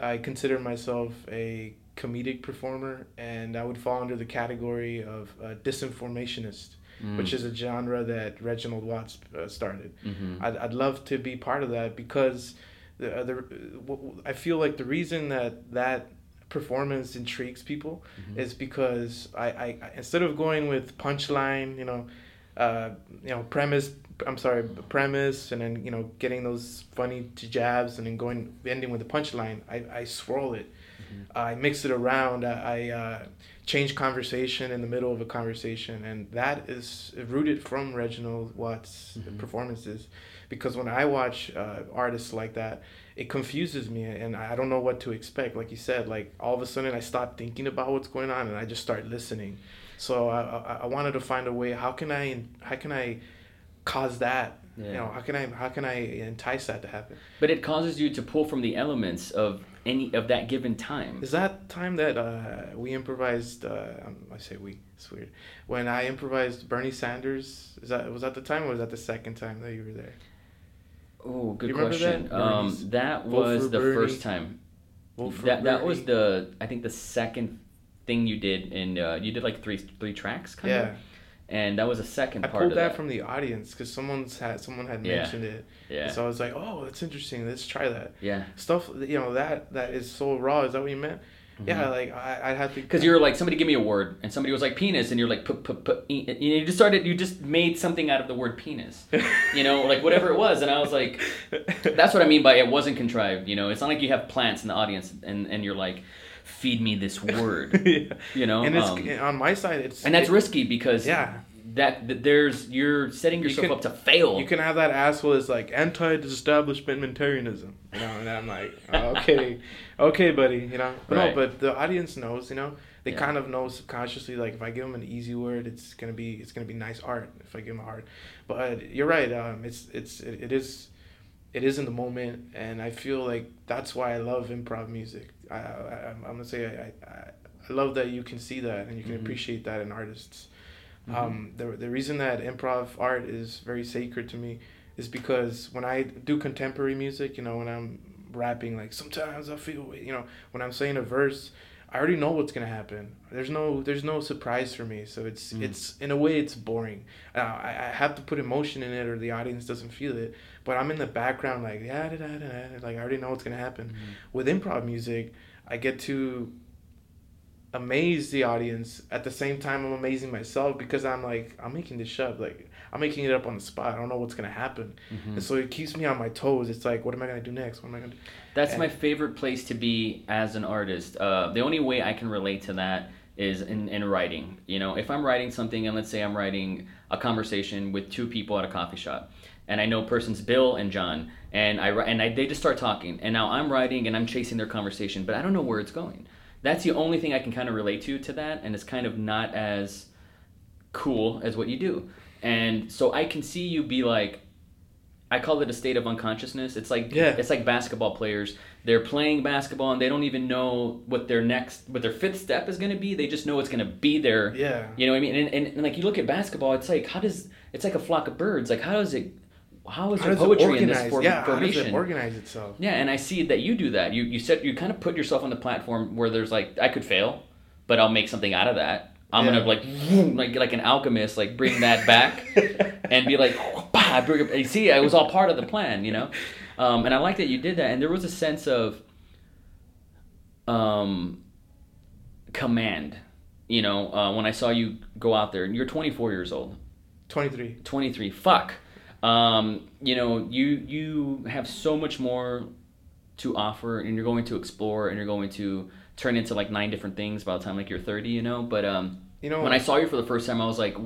I consider myself a comedic performer, and I would fall under the category of a disinformationist, mm. which is a genre that Reginald Watts uh, started. Mm-hmm. I'd, I'd love to be part of that because the, uh, the I feel like the reason that that performance intrigues people mm-hmm. is because I, I instead of going with punchline, you know, uh, you know, premise I'm sorry, premise, and then you know getting those funny to jabs, and then going ending with a punchline. I, I swirl it, mm-hmm. I mix it around. I, I uh, change conversation in the middle of a conversation, and that is rooted from Reginald Watts' mm-hmm. performances. Because when I watch uh, artists like that, it confuses me, and I don't know what to expect. Like you said, like all of a sudden I stop thinking about what's going on, and I just start listening. So I, I, I wanted to find a way. How can I how can I cause that. Yeah. you know how can i how can i entice that to happen? But it causes you to pull from the elements of any of that given time. Is that time that uh, we improvised uh, um, i say we it's weird. When i improvised bernie sanders is that was that the time or was that the second time that you were there? Oh good question. That? um that was the Bernie. first time. That, that was the i think the second thing you did and uh, you did like three three tracks kind yeah. of and that was a second I part. pulled that, that, from the audience because someone's had someone had yeah. mentioned it. Yeah. So I was like, oh, that's interesting. Let's try that. Yeah. Stuff you know that that is so raw. Is that what you meant? Mm-hmm. Yeah, like I, I had to. Because you're like somebody give me a word, and somebody was like penis, and you're like put put put. You just started. You just made something out of the word penis. you know, like whatever it was, and I was like, that's what I mean by it wasn't contrived. You know, it's not like you have plants in the audience, and and you're like feed me this word. yeah. You know, and it's um, on my side. It's and that's it, risky because yeah. That, that there's you're setting yourself you can, up to fail. You can have that asshole as like anti-establishmentarianism, you know, and I'm like, oh, okay, okay, buddy, you know. But right. no, but the audience knows, you know, they yeah. kind of know subconsciously. Like if I give them an easy word, it's gonna be it's gonna be nice art. If I give them a hard, but you're right. Um, it's it's it, it is it is in the moment, and I feel like that's why I love improv music. I, I am gonna say I, I I love that you can see that and you can mm-hmm. appreciate that in artists. Mm-hmm. Um, the the reason that improv art is very sacred to me is because when I do contemporary music, you know, when I'm rapping, like sometimes I feel, you know, when I'm saying a verse, I already know what's gonna happen. There's no there's no surprise for me. So it's mm. it's in a way it's boring. Uh, I I have to put emotion in it or the audience doesn't feel it. But I'm in the background like yeah da, da, da, da, like I already know what's gonna happen. Mm. With improv music, I get to amaze the audience at the same time I'm amazing myself because I'm like I'm making this up like I'm making it up on the spot. I don't know what's gonna happen, mm-hmm. and so it keeps me on my toes. It's like, what am I gonna do next? What am I gonna do? That's and, my favorite place to be as an artist. Uh, the only way I can relate to that is in, in writing. You know, if I'm writing something, and let's say I'm writing a conversation with two people at a coffee shop, and I know person's Bill and John, and I and I, they just start talking, and now I'm writing and I'm chasing their conversation, but I don't know where it's going. That's the only thing I can kind of relate to to that, and it's kind of not as cool as what you do. And so I can see you be like, I call it a state of unconsciousness. It's like yeah. it's like basketball players. They're playing basketball and they don't even know what their next what their fifth step is going to be. They just know it's going to be there. Yeah. You know what I mean? And, and, and, like you look at basketball, it's like how does it's like a flock of birds. Like how does it how is how there poetry in this form, yeah, formation? How does it organize itself? Yeah, and I see that you do that. You you set you kind of put yourself on the platform where there's like I could fail, but I'll make something out of that I'm yeah. gonna like like like an alchemist, like bring that back and be like, bah, bring it. see, it was all part of the plan, you know. Um, and I like that you did that, and there was a sense of um, command. You know, uh, when I saw you go out there, and you're 24 years old. 23. 23. Fuck. Um, you know, you you have so much more to offer, and you're going to explore, and you're going to turn into like nine different things by the time like you're 30 you know? But um you know when i saw you for the first time i was like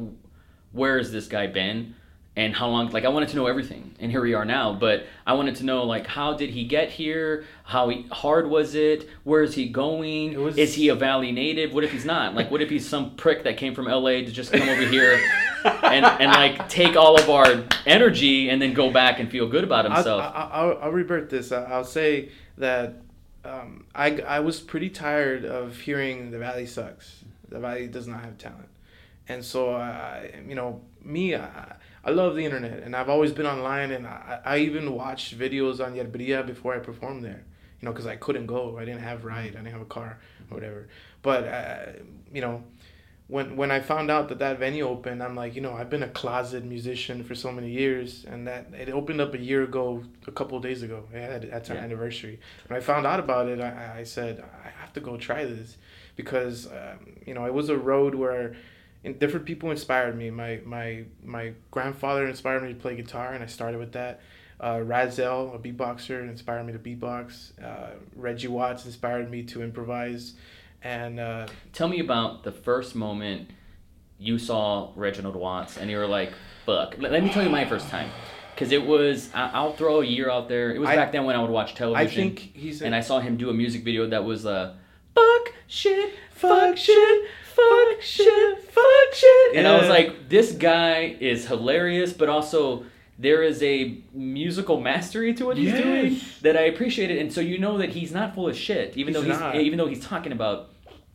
where has this guy been? And how long like i wanted to know everything. And here we are now. But i wanted to know like how did he get here? How he, hard was it? Where is he going? Was... is he a valley native? What if he's not? Like what if he's some prick that came from la to just come over here and, and like take all of our energy and then go back and feel good about himself i'll, I'll, I'll revert this i'll say that um, I, I was pretty tired of hearing the Valley sucks. The Valley does not have talent. And so, I, you know, me, I, I love the internet and I've always been online and I, I even watched videos on Yerberia before I performed there, you know, because I couldn't go. I didn't have ride. I didn't have a car or whatever. But, uh, you know, when when I found out that that venue opened, I'm like, you know, I've been a closet musician for so many years, and that it opened up a year ago, a couple of days ago. Yeah, that's our yeah. anniversary. When I found out about it, I, I said I have to go try this because um, you know it was a road where different people inspired me. My my my grandfather inspired me to play guitar, and I started with that. Uh, Rahzel, a beatboxer, inspired me to beatbox. Uh, Reggie Watts inspired me to improvise. And uh, tell me about the first moment you saw Reginald Watts and you were like, "Fuck!" Let, me tell you my first time, because it was. I, will throw a year out there. It was I, back then when I would watch television. I think he's. A, and I saw him do a music video that was uh, "Fuck shit, fuck shit." Fuck shit, fuck shit. And yeah. I was like, this guy is hilarious, but also there is a musical mastery to what he's yes. doing that I appreciate it. And so you know that he's not full of shit, even he's though he's not. even though he's talking about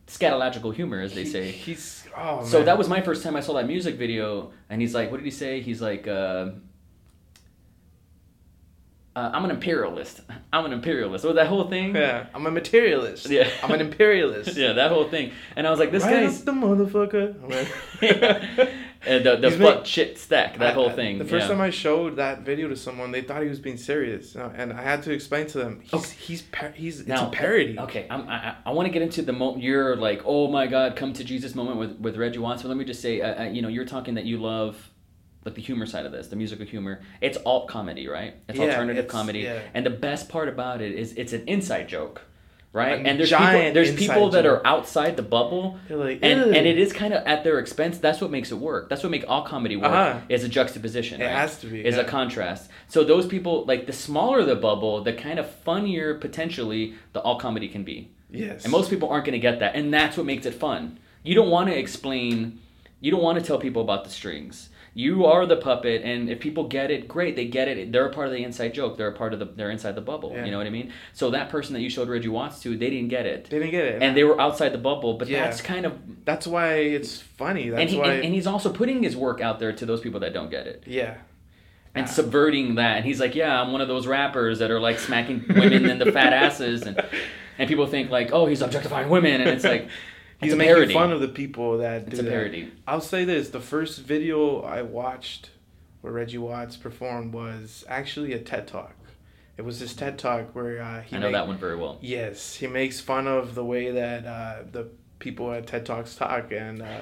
scatological humor, as they he, say. He's oh So that was my first time I saw that music video, and he's like, what did he say? He's like. Uh, uh, I'm an imperialist. I'm an imperialist. So that whole thing. Yeah, I'm a materialist. Yeah, I'm an imperialist. yeah, that whole thing. And I was like, this right guy's the motherfucker. and the the fuck shit stack. That I, whole thing. The first yeah. time I showed that video to someone, they thought he was being serious, and I had to explain to them he's okay. he's par- he's now, it's a parody. Okay, I'm, i I want to get into the moment you're like, oh my god, come to Jesus moment with with Reggie Watts. But let me just say, uh, uh, you know, you're talking that you love like the humor side of this, the musical humor. It's alt comedy, right? It's yeah, alternative it's, comedy. Yeah. And the best part about it is it's an inside joke. Right? and there's people there's people that are outside the bubble. Like, and, and it is kind of at their expense. That's what makes it work. That's what makes all comedy work uh-huh. is a juxtaposition. It right? has to be. Is yeah. a contrast. So those people like the smaller the bubble, the kind of funnier potentially the all comedy can be. Yes. And most people aren't going to get that. And that's what makes it fun. You don't want to explain you don't want to tell people about the strings you are the puppet and if people get it great they get it. They're a part of the inside joke. They're a part of the they're inside the bubble yeah. you know what i mean? So that person that you showed reggie watts to they didn't get it. They didn't get it. And they were outside the bubble but yeah. that's kind of that's why it's funny. That's and, he, why and, and, he's also putting his work out there to those people that don't get it. Yeah. And subverting that. And he's like yeah i'm one of those rappers that are like smacking women in the fat asses. And and people think like, oh, he's objectifying women, and it's like. He's making parody. fun of the people that It's do a that. parody. I'll say this: the first video I watched where Reggie Watts performed was actually a TED Talk. It was this TED Talk where uh, he I know make- that one very well. Yes, he makes fun of the way that uh, the people at TED Talks talk, and uh,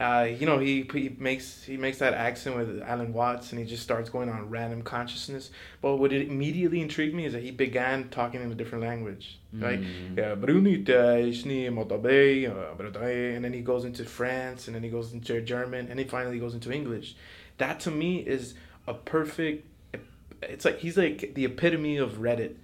uh, you know he he makes he makes that accent with Alan Watts, and he just starts going on random consciousness. But what it immediately intrigued me is that he began talking in a different language, right? Mm. Ishni, Motabe, uh, and then he goes into France, and then he goes into German, and he finally goes into English. That to me is a perfect. It's like he's like the epitome of Reddit.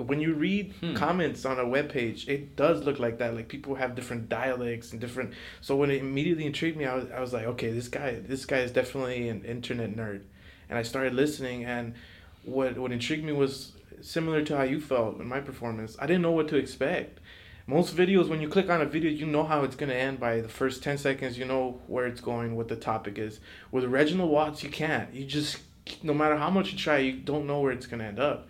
When you read Hmm. comments on a webpage, it does look like that. Like people have different dialects and different. So when it immediately intrigued me, I was, I was like, okay, this guy, this guy is definitely an internet nerd, and I started listening. And what what intrigued me was similar to how you felt in my performance. I didn't know what to expect. Most videos, when you click on a video, you know how it's gonna end by the first ten seconds. You know where it's going, what the topic is. With Reginald Watts, you can't. You just, no matter how much you try, you don't know where it's gonna end up.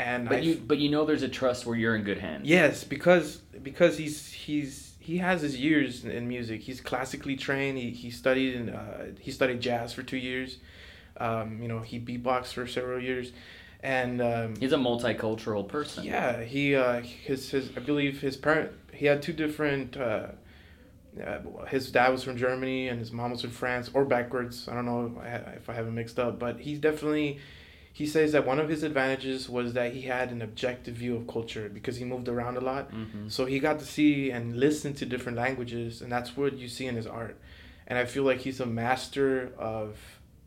And But I, you but you know there's a trust where you're in good hands. yes, because because he's he's he has his years in, music. He's classically trained. He he studied in uh, he studied jazz for two years. Um, you know, he beatboxed for several years, and um, He's a multicultural person. yeah, he uh, his his I believe his parent he had two different. Uh, uh, his dad was from Germany and his mom was from France, or backwards. I don't know if I, if I have it mixed up, but he's definitely. He says that one of his advantages was that he had an objective view of culture because he moved around a lot. hmm So he got to see and listen to different languages, and that's what you see in his art. And I feel like he's a master of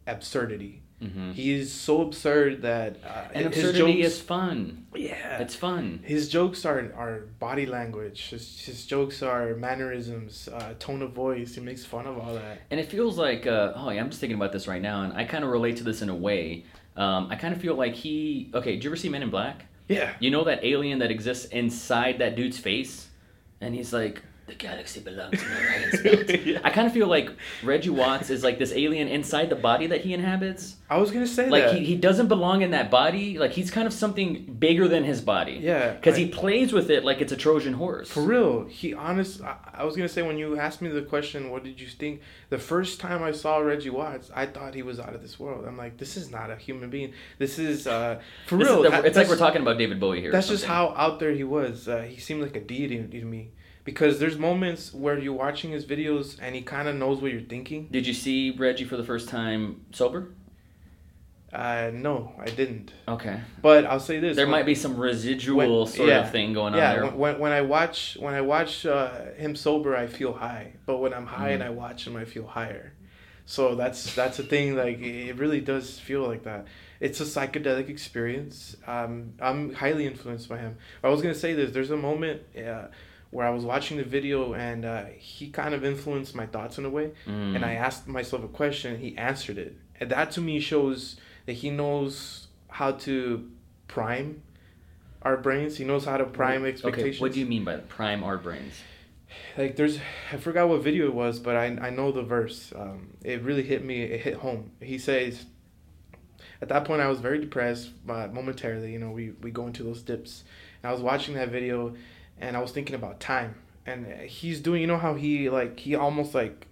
absurdity. hmm He is so absurd that uh, And his absurdity jokes, is fun. yeah, It's fun. his jokes are are body language. His, his jokes are mannerisms, uh, tone of voice. He makes fun of all that. And it feels like, uh, oh, yeah, I'm just thinking about this right now, and I kind of relate to this in a way. Um, I kind of feel like he. Okay, did you ever see Men in Black? Yeah, You know that alien that exists inside that dude's face, and he's like, "The galaxy belongs to me." Right? Yeah. I kind of feel like Reggie Watts is like this alien inside the body that he inhabits. I was gonna say Like that. he, he doesn't belong in that body. Like he's kind of something bigger than his body. Yeah, Because he plays with it like it's a Trojan horse. For real, he honest. I, I was gonna say when you asked me the question, what did you think? The first time I saw Reggie Watts, I thought he was out of this world. I'm like, this is not a human being. This is uh, for This real. the- it's like we're talking about David Bowie here. That's just how out there he was. Uh, he seemed like a deity to me because there's moments where you're watching his videos and he kind of knows what you're thinking. Did you see Reggie for the first time sober? Uh, no, I didn't. Okay. But I'll say this: There when- might be some residual when- sort yeah, of thing going yeah, on there. when, when, I watch when I watch uh, him sober, I feel high. But when I'm high and Mm. I watch him, I feel higher. So that's that's the thing. Like it really does feel like that. It's a psychedelic experience. Um, I'm highly influenced by him. I was gonna say this. There's a moment uh, where I was watching the video and uh, he kind of influenced my thoughts in a way. Mm. And I asked myself a question. He answered it, and that to me shows that he knows how to prime our brains. He knows how to prime expectations. Okay, what do you mean by prime our brains? like there's I forgot what video it was, but I I know the verse. Um, it really hit me. It hit home. He says, at that point I was very depressed, but momentarily, you know, we we go into those dips. And I was watching that video, and I was thinking about time. And he's doing, you know, how he like he almost like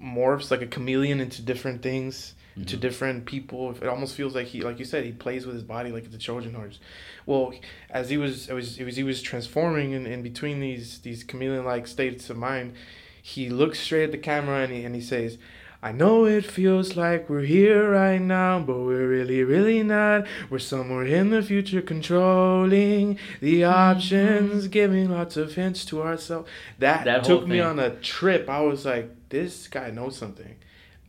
morphs like a chameleon into different things to Mhm. different people. It almost feels like he, like you said, he plays with his body like it's a Trojan horse. Well, as he was, it was, it was, he was transforming in, in between these these chameleon-like states of mind. He looks straight at the camera and he and he says, "I know it feels like we're here right now, but we're really, really not. We're somewhere in the future, controlling the mm-hmm. options, giving lots of hints to ourselves." That, That took me on a trip. I was like, "This guy knows something."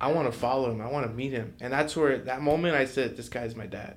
I want to follow him. I want to meet him, and that's where that moment I said, "This guy's my dad."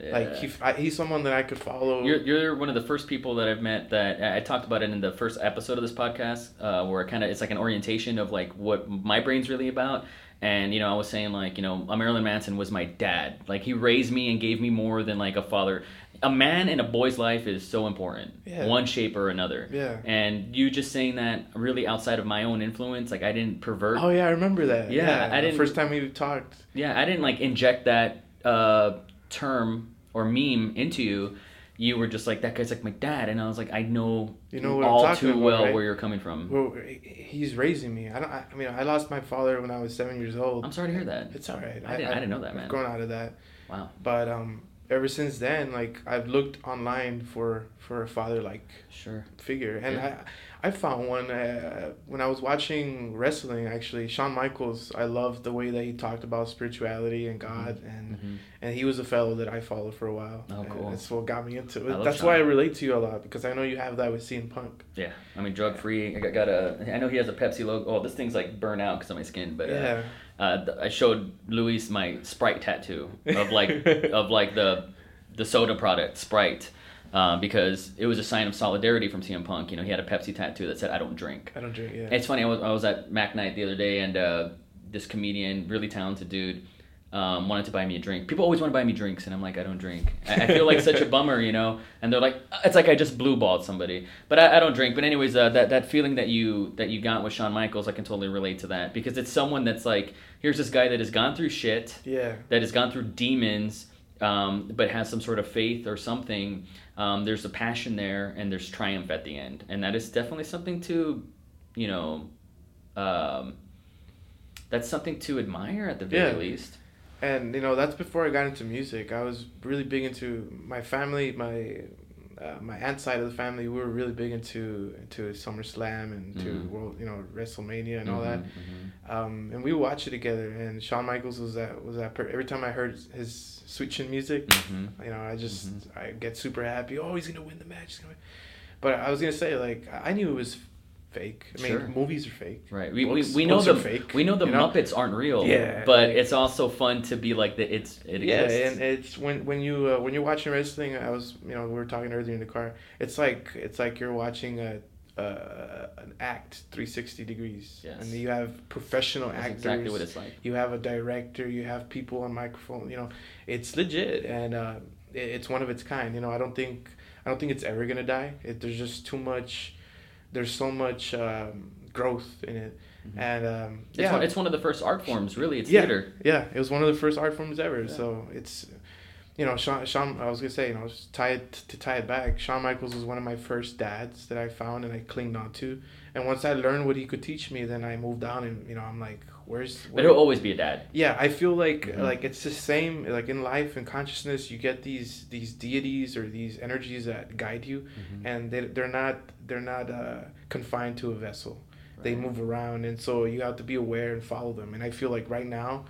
Like he, I, he's someone that I could follow. You're, you're one of the first people that I've met that I talked about it in the first episode of this podcast, uh, where kind of it's like an orientation of like what my brain's really about. And you know, I was saying like you know, Marilyn Manson was my dad. Like he raised me and gave me more than like a father. A man in a boy's life is so important, Yeah. one shape or another. Yeah. And you just saying that really outside of my own influence, like I didn't pervert. Oh yeah, I remember that. Yeah, I didn't- First time we talked. Yeah, I didn't like inject that uh, term or meme into you. you were just like that guy's like my dad, and I was like I know You know all too about, well right? where you're coming from. Well, he's raising me. I don't. I, I mean, I lost my father when I was seven years old. I'm sorry to hear that. It's all right. I didn't- I didn't know that, I've man. grown out of that. Wow. But um, ever since then, like I've looked online for for a father like Sure. figure, and Yeah. I I found one uh, when I was watching wrestling. Actually, Shawn Michaels. I loved the way that he talked about spirituality and God, and Mhm. and he was a fellow that I followed for a while. Oh, cool. That's what got me into it. That's Shawn. why I relate to you a lot because I know you have that with CM Punk. Yeah. I mean, drug free. I got, got a. I know he has a Pepsi logo. Oh, this thing's like burnt out because of my skin, but. Uh, Yeah. uh, th- I showed Luis my Sprite tattoo of like of like the the soda product Sprite uh, because it was a sign of solidarity from CM Punk. You know, he had a Pepsi tattoo that said "I don't drink." I don't drink. Yeah. It's funny. I was, I was at Mac Night the other day, and uh, this comedian, really talented dude, um, wanted to buy me a drink. People always want to buy me drinks, and I'm like, I don't drink. I, I feel like such a bummer, you know. And they're like, it's like I just blue balled somebody, but I, I don't drink. But anyways, uh, that that feeling that you that you got with Shawn Michaels, I can totally relate to that because it's someone that's like, here's this guy that has gone through shit, yeah. that has gone through demons, um, but has some sort of faith or something. Um, there's a passion there, and there's triumph at the end, and that is definitely something to, you know, um, that's something to admire at the very Yeah. least. and you know that's before I got into music. I was really big into my family, my uh, my aunt's side of the family. We were really big into into SummerSlam and to Mhm. World, you know, WrestleMania and all Mhm, that. mhm. Um, and we would watch it together. And Shawn Michaels was that was that per- every time I heard his sweet chin music, Mhm. you know, I just Mhm. I get super happy. Oh, he's gonna win the match. He's gonna win. But I was gonna say like I knew it was fake. I mean, Sure. movies are fake. Right. We, Books- we, we know the fake, we know the you know? Muppets aren't real. Yeah, But like- it's also fun to be like that. It's it Yeah, exists. and it's when when you uh, when you're watching wrestling. I was you know we were talking earlier in the car. It's like it's like you're watching a. Uh, an act 360 degrees Yes. and you have professional That's actors exactly what it's like. you have a director you have people on microphone you know it's legit and uh, it, it's one of its kind you know i don't think i don't think it's ever gonna die it, there's just too much there's so much um, growth in it Mhm. and um, It's, yeah one, it's one of the first art forms, really. It's Yeah. theater. yeah, it was one of the first art forms ever. Yeah. So it's, you know, Shawn, Shawn. I was gonna say, you know, tie it to tie it back. Shawn Michaels was one of my first dads that I found and I clinged on to. And once I learned what he could teach me, then I moved on and you know, I'm like, where's? But Where? he'll always be a dad. Yeah, I feel like Mhm. like it's the same. Like in life and consciousness, you get these these deities or these energies that guide you, and they they're not they're not uh, confined to a vessel. They move around, and so you have to be aware and follow them. And I feel like right now,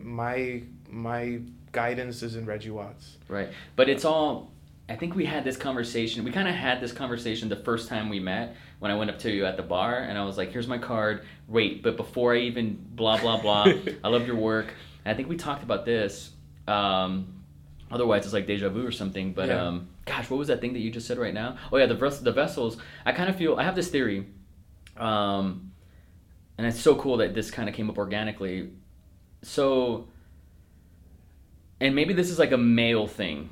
my my guidance is in Reggie Watts. Right. But it's all. I think we had this conversation. We kind of had this conversation the first time we met when I went up to you at the bar, and I was like, "Here's my card. Wait, but before I even blah blah blah, I love your work." And I think we talked about this. Um, otherwise, it's like deja vu or something. But Yeah. um, gosh, what was that thing that you just said right now? Oh yeah, the ves- the vessels. I kind of feel I have this theory, um, and it's so cool that this kind of came up organically. So and maybe this is like a male thing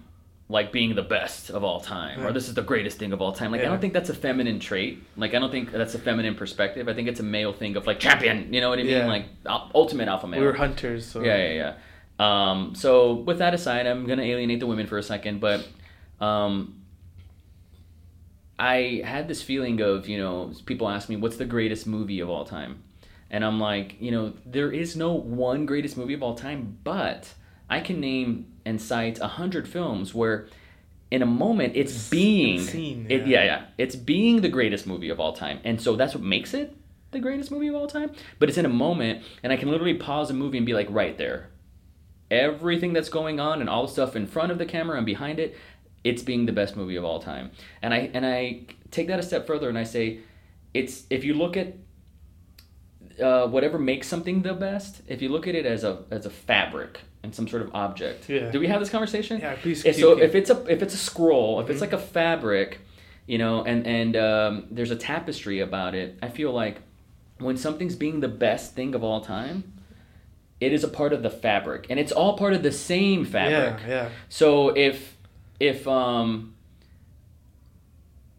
like being the best of all time or this is the greatest thing of all time. Like i don't think that's a feminine trait. Like i don't think that's a feminine perspective. I think it's a male thing of like champion you know what i mean? Yeah. like ultimate alpha male. We were hunters, so. Yeah yeah yeah. Um, so with that aside i'm gonna alienate the women for a second but um, i had this feeling of you know people ask me what's the greatest movie of all time? And i'm like you know there is no one greatest movie of all time but i can name and cite a hundred films where in a moment it's being scene, it, yeah. yeah yeah. It's being the greatest movie of all time. And so that's what makes it the greatest movie of all time? But it's in a moment and i can literally pause a movie and be like right there. Everything that's going on and all the stuff in front of the camera and behind it it's being the best movie of all time. And i and i take that a step further and i say it's if you look at uh, whatever makes something the best if you look at it as a as a fabric and some sort of object Yeah. do we have this conversation Yeah, please keep- so keep- if it's a if it's a scroll if it's Mhm. like a fabric you know and and um, there's a tapestry about it i feel like when something's being the best thing of all time it is a part of the fabric and it's all part of the same fabric yeah, yeah. so if if um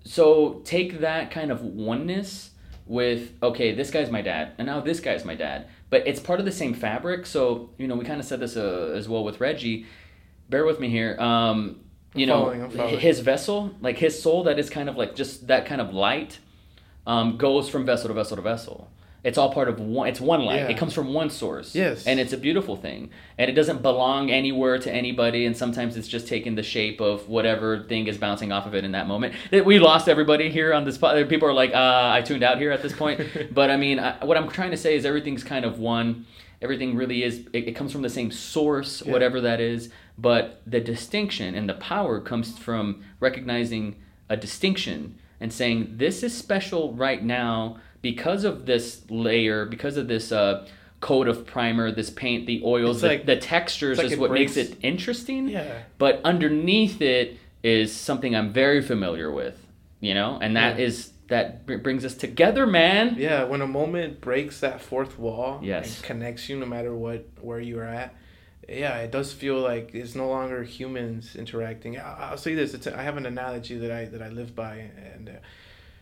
so take that kind of oneness with okay, this guy's my dad, and now this guy's my dad, but it's part of the same fabric. So you know, we kind of said this uh, as well with Reggie. Bear with me here. Um, you know following, his vessel, like his soul, that is kind of like just that kind of light, um, goes from vessel to vessel to vessel. It's all part of one. It's one light. Yeah. It comes from one source. Yes. and it's a beautiful thing, and it doesn't belong anywhere to anybody. And sometimes it's just taking the shape of whatever thing is bouncing off of it in that moment. We lost everybody here on this. po- People are like, uh, I tuned out here at this point. but I mean, I, what I'm trying to say is everything's kind of one. Everything really is. It, it comes from the same source, Yeah. whatever that is. But the distinction and the power comes from recognizing a distinction and saying this is special right now because of this layer, because of this uh, coat of primer, this paint, the oils, the, like- the textures like is what makes it interesting. Yeah. But underneath it is something I'm very familiar with, you know, and that Yeah. is that br- brings us together, man. Yeah, when a moment breaks that fourth wall Yes. and connects you no matter what where you're at, yeah, it does feel like it's no longer humans interacting. I- I'll say this: it's I have an analogy that I that I live by, and uh,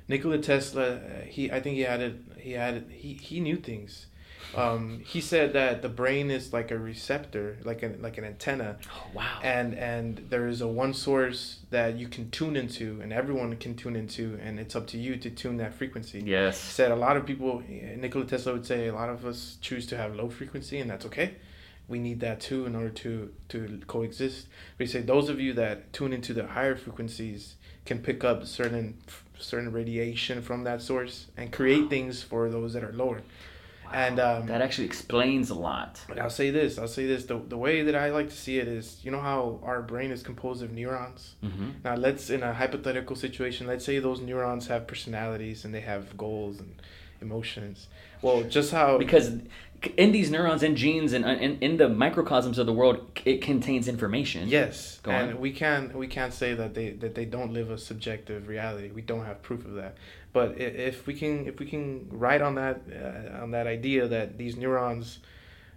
Nikola Tesla, uh, he I think he had it. He had it, he he knew things. Um, he said that the brain is like a receptor, like an like an antenna, Oh, wow. and and there is a one source that you can tune into, and everyone can tune into, and it's up to you to tune that frequency yes. He said a lot of people nikola tesla would say a lot of us choose to have low frequency and that's okay we need that too in order to to coexist but he said those of you that tune into the higher frequencies can pick up certain certain radiation from that source and create things for those that are lower and um, that actually explains a lot. but I'll say this. I'll say this. The, the way that I like to see it is, you know how our brain is composed of neurons. hmm Now let's in a hypothetical situation. Let's say those neurons have personalities and they have goals and emotions. Well, just how Because in these neurons and genes and in, in the microcosms of the world, it contains information. yes, Go and on. we can we can't say that they that they don't live a subjective reality. We don't have proof of that. But if we can if we can write on that uh, on that idea that these neurons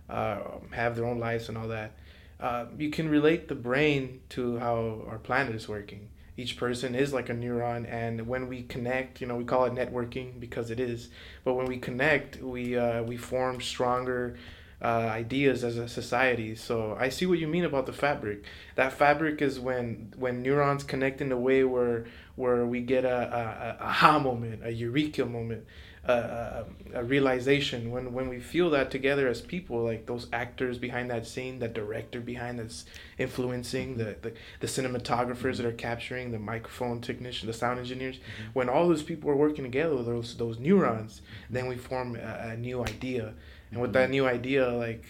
uh, have their own lives and all that, uh, you can relate the brain to how our planet is working. Each person is like a neuron, and when we connect, you know, we call it networking because it is. But when we connect, we uh, we form stronger uh, ideas as a society. So I see what you mean about the fabric. That fabric is when when neurons connect in a way where where we get a, a, a aha moment, a eureka moment, a, a, realization. When when we feel that together as people, like those actors behind that scene, that director behind that's influencing, mm-hmm. the, the, the cinematographers that are capturing, the microphone technician, the sound engineers, mm-hmm. when all those people are working together, those those neurons, mm-hmm. then we form a, a new idea. And with that new idea, like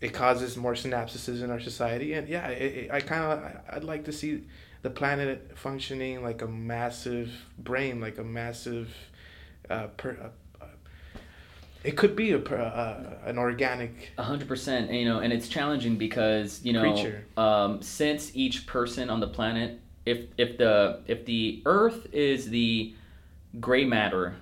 it causes more synapses in our society. And yeah, it, it, I kind of I'd like to see the planet functioning like a massive brain, like a massive uh, per, uh, it could be a uh, an organic A hundred percent, you know, and it's challenging because you know, um, since each person on the planet, if if the if the Earth is the gray matter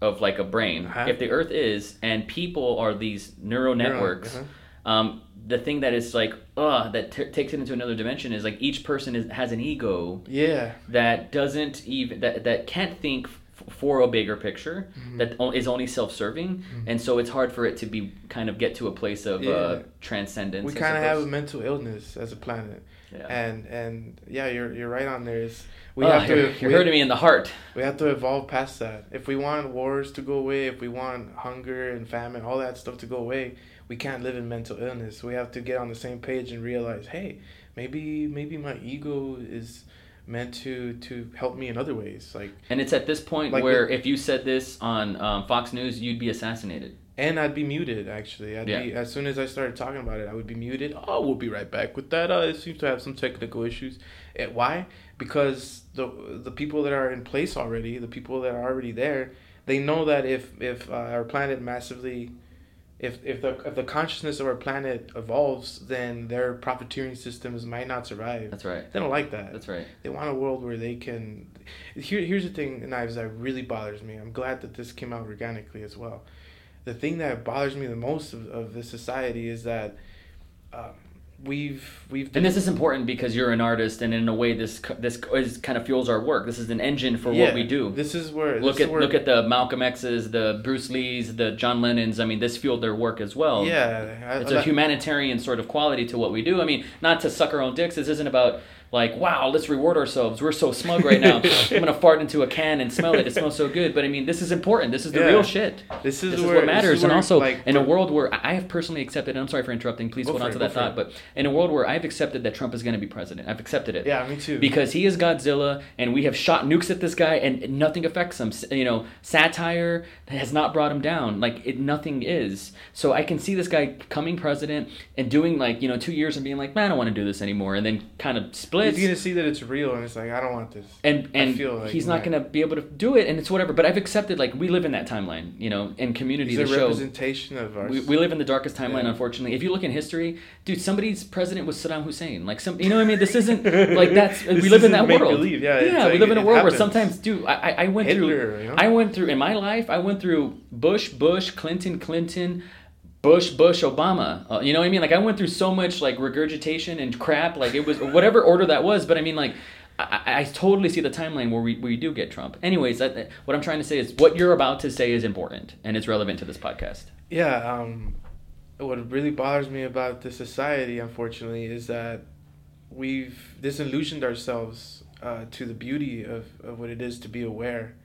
of like a brain, Uh-huh. if the Earth is, and people are these neural networks, uh-huh. um, the thing that is like, uh, that t- takes it into another dimension is like each person is, has an ego yeah. that doesn't even that that can't think for a bigger picture Mm-hmm. that is only self-serving and so it's hard for it to be kind of get to a place of uh, transcendence We kind of have a mental illness as a planet, yeah. and and yeah, you're you're right on there. Is we Oh, have to you're, you're we- hurting me in the heart We have to evolve past that. If we want wars to go away, if we want hunger and famine, all that stuff to go away, we can't live in mental illness. We have to get on the same page and realize, hey, maybe maybe my ego is meant to to help me in other ways. Like, and it's at this point Like where if you said this on um, Fox News you'd be assassinated and I'd be muted actually. I'd Yeah. be as soon as I started talking about it, I would be muted. Oh, we'll be right back with that. Uh, it seems to have some technical issues. Eh, why? Because the the people that are in place already, the people that are already there, they know that if if uh, our planet massively if if the if the consciousness of our planet evolves, then their profiteering systems might not survive. that's right They don't like that. that's right They want a world where they can. Here, here's the thing, knives that really bothers me. I'm glad that this came out organically as well. The thing that bothers me the most of, of this society is that um, we've we've and this is important because you're an artist and in a way this this is kind of fuels our work this is an engine for Yeah, what we do This is where look at where, look at the Malcolm X's, the Bruce Lee's, the John Lennon's. I mean, this fueled their work as well. yeah. I- it's I- a humanitarian sort of quality to what we do. I mean, not to suck our own dicks. This isn't about like, wow, let's reward ourselves. We're so smug right now. I'm gonna fart into a can and smell it. It smells so good. But I mean, this is important. This is the Yeah. real shit. This is This is where- what this is matters. And where, also, like, in a world where I have personally accepted, and I'm sorry for interrupting. Please hold on to that thought. it. But in a world where I've accepted that Trump is going to be president, I've accepted it. Yeah, me too. Because he is Godzilla, and we have shot nukes at this guy, and nothing affects him. You know, satire has not brought him down. Like it, nothing is. So I can see this guy coming president and doing like you know two years and being like, man, I don't want to do this anymore, and then kind of splits. He's gonna see that it's real, and it's like I don't want this. and and feel like, he's not man. to be able to do it, and it's whatever. But I've accepted like we live in that timeline, you know, in community. He's a the show. representation of our. We, we live in the darkest timeline, Yeah. unfortunately. If you look in history, dude, somebody's president was Saddam Hussein. Like some, you know what I mean? This isn't like that's. we live in that world. make-believe, yeah, yeah. we live in a world where sometimes, dude, I, I I went through. You know? I went through in my life. I went through Bush, Bush, Clinton, Clinton. Bush, Bush, Obama. Uh, you know what I mean? Like I went through so much like regurgitation and crap. Like it was whatever order that was. But I mean, like I, I totally see the timeline where we, where we do get Trump. Anyways, that, what I'm trying to say is what you're about to say is important and it's relevant to this podcast. Yeah, um, what really bothers me about the society, unfortunately, is that we've disillusioned ourselves uh, to the beauty of, of what it is to be aware,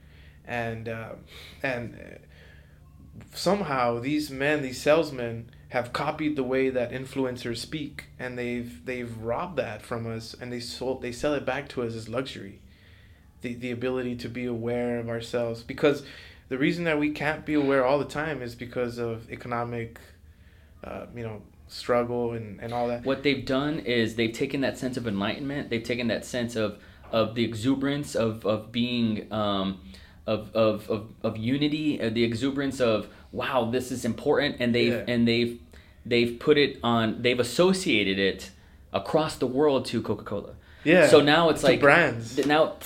and uh, and somehow these men, these salesmen, have copied the way that influencers speak, and they've they've robbed that from us, and they sold they sell it back to us as luxury, the the ability to be aware of ourselves because the reason that we can't be aware all the time is because of economic uh, you know struggle and, and all that What they've done is they've taken that sense of enlightenment. They've taken that sense of of the exuberance of of being um, of, of of of unity, uh, the exuberance of wow, this is important, and they've Yeah. and they've they've put it on. They've associated it across the world to Coca Cola. yeah So now it's like brands now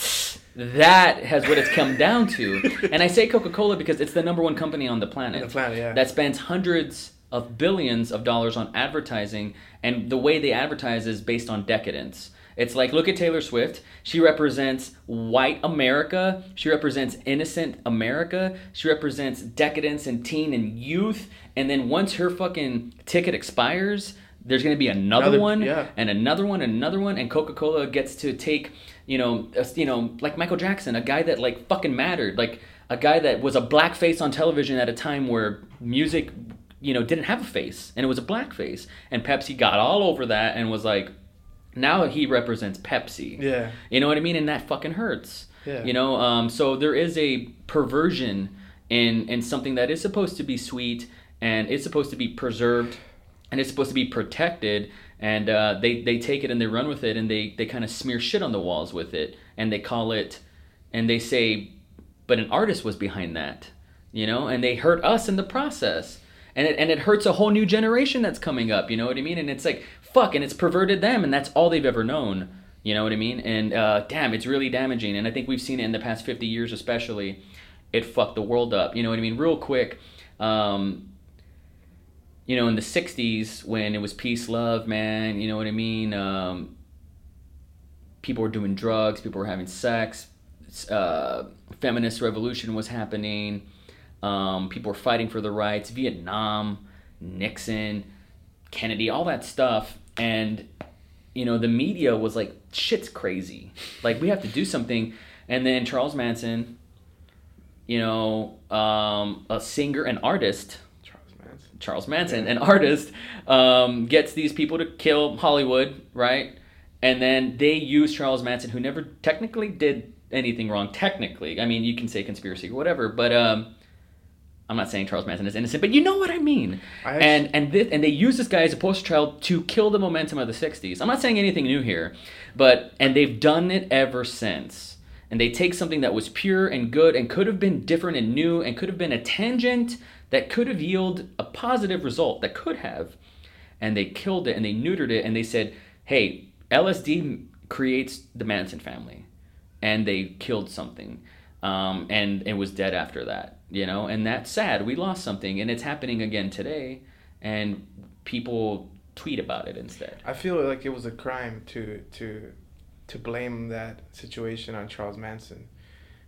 that has what it's come down to. And I say Coca Cola because it's the number one company on the planet on the planet yeah that spends hundreds of billions of dollars on advertising, and the way they advertise is based on decadence. It's like look at Taylor Swift. She represents white America. She represents innocent America. She represents decadence and teen and youth. And then once her fucking ticket expires, there's gonna be another, Another- one yeah. and another one and another one. And Coca Cola gets to take you know a- you know like Michael Jackson, a guy that like fucking mattered, like a guy that was a black face on television at a time where music you know didn't have a face and it was a black face and Pepsi got all over that and was like now he represents Pepsi. yeah You know what I mean? And that fucking hurts. Yeah. You know, um, so there is a perversion in in something that is supposed to be sweet and it's supposed to be preserved and it's supposed to be protected and uh, they they take it and they run with it and they they kind of smear shit on the walls with it and they call it and they say but an artist was behind that you know and they hurt us in the process and it, and it hurts a whole new generation that's coming up you know what i mean and it's like fuck and it's perverted them and that's all they've ever known. You know what i mean? And uh, damn it's really damaging and i think we've seen it in the past 50 years especially. It fucked the world up. You know what i mean? Real quick um, you know in the 60s when it was peace love man you know what i mean? Um, people were doing drugs people were having sex uh, feminist revolution was happening um, people were fighting for the rights vietnam nixon kennedy all that stuff and you know the media was like shit's crazy like we have to do something and then charles manson you know um, a singer and artist Charles Manson Charles Manson, an artist, um, gets these people to kill Hollywood, right? And then they use Charles Manson, who never technically did anything wrong. Technically, I mean, you can say conspiracy or whatever, but um, I'm not saying Charles Manson is innocent, but you know what I mean. I and and this, and they use this guy as a poster child to kill the momentum of the '60s. I'm not saying anything new here, but and they've done it ever since. And they take something that was pure and good and could have been different and new and could have been a tangent that could have yielded a positive result that could have, and they killed it and they neutered it and they said, "Hey, LSD creates the Manson family," and they killed something, um, and it was dead after that. You know, and that's sad. We lost something, and it's happening again today, and people tweet about it instead. I feel like it was a crime to to to blame that situation on Charles Manson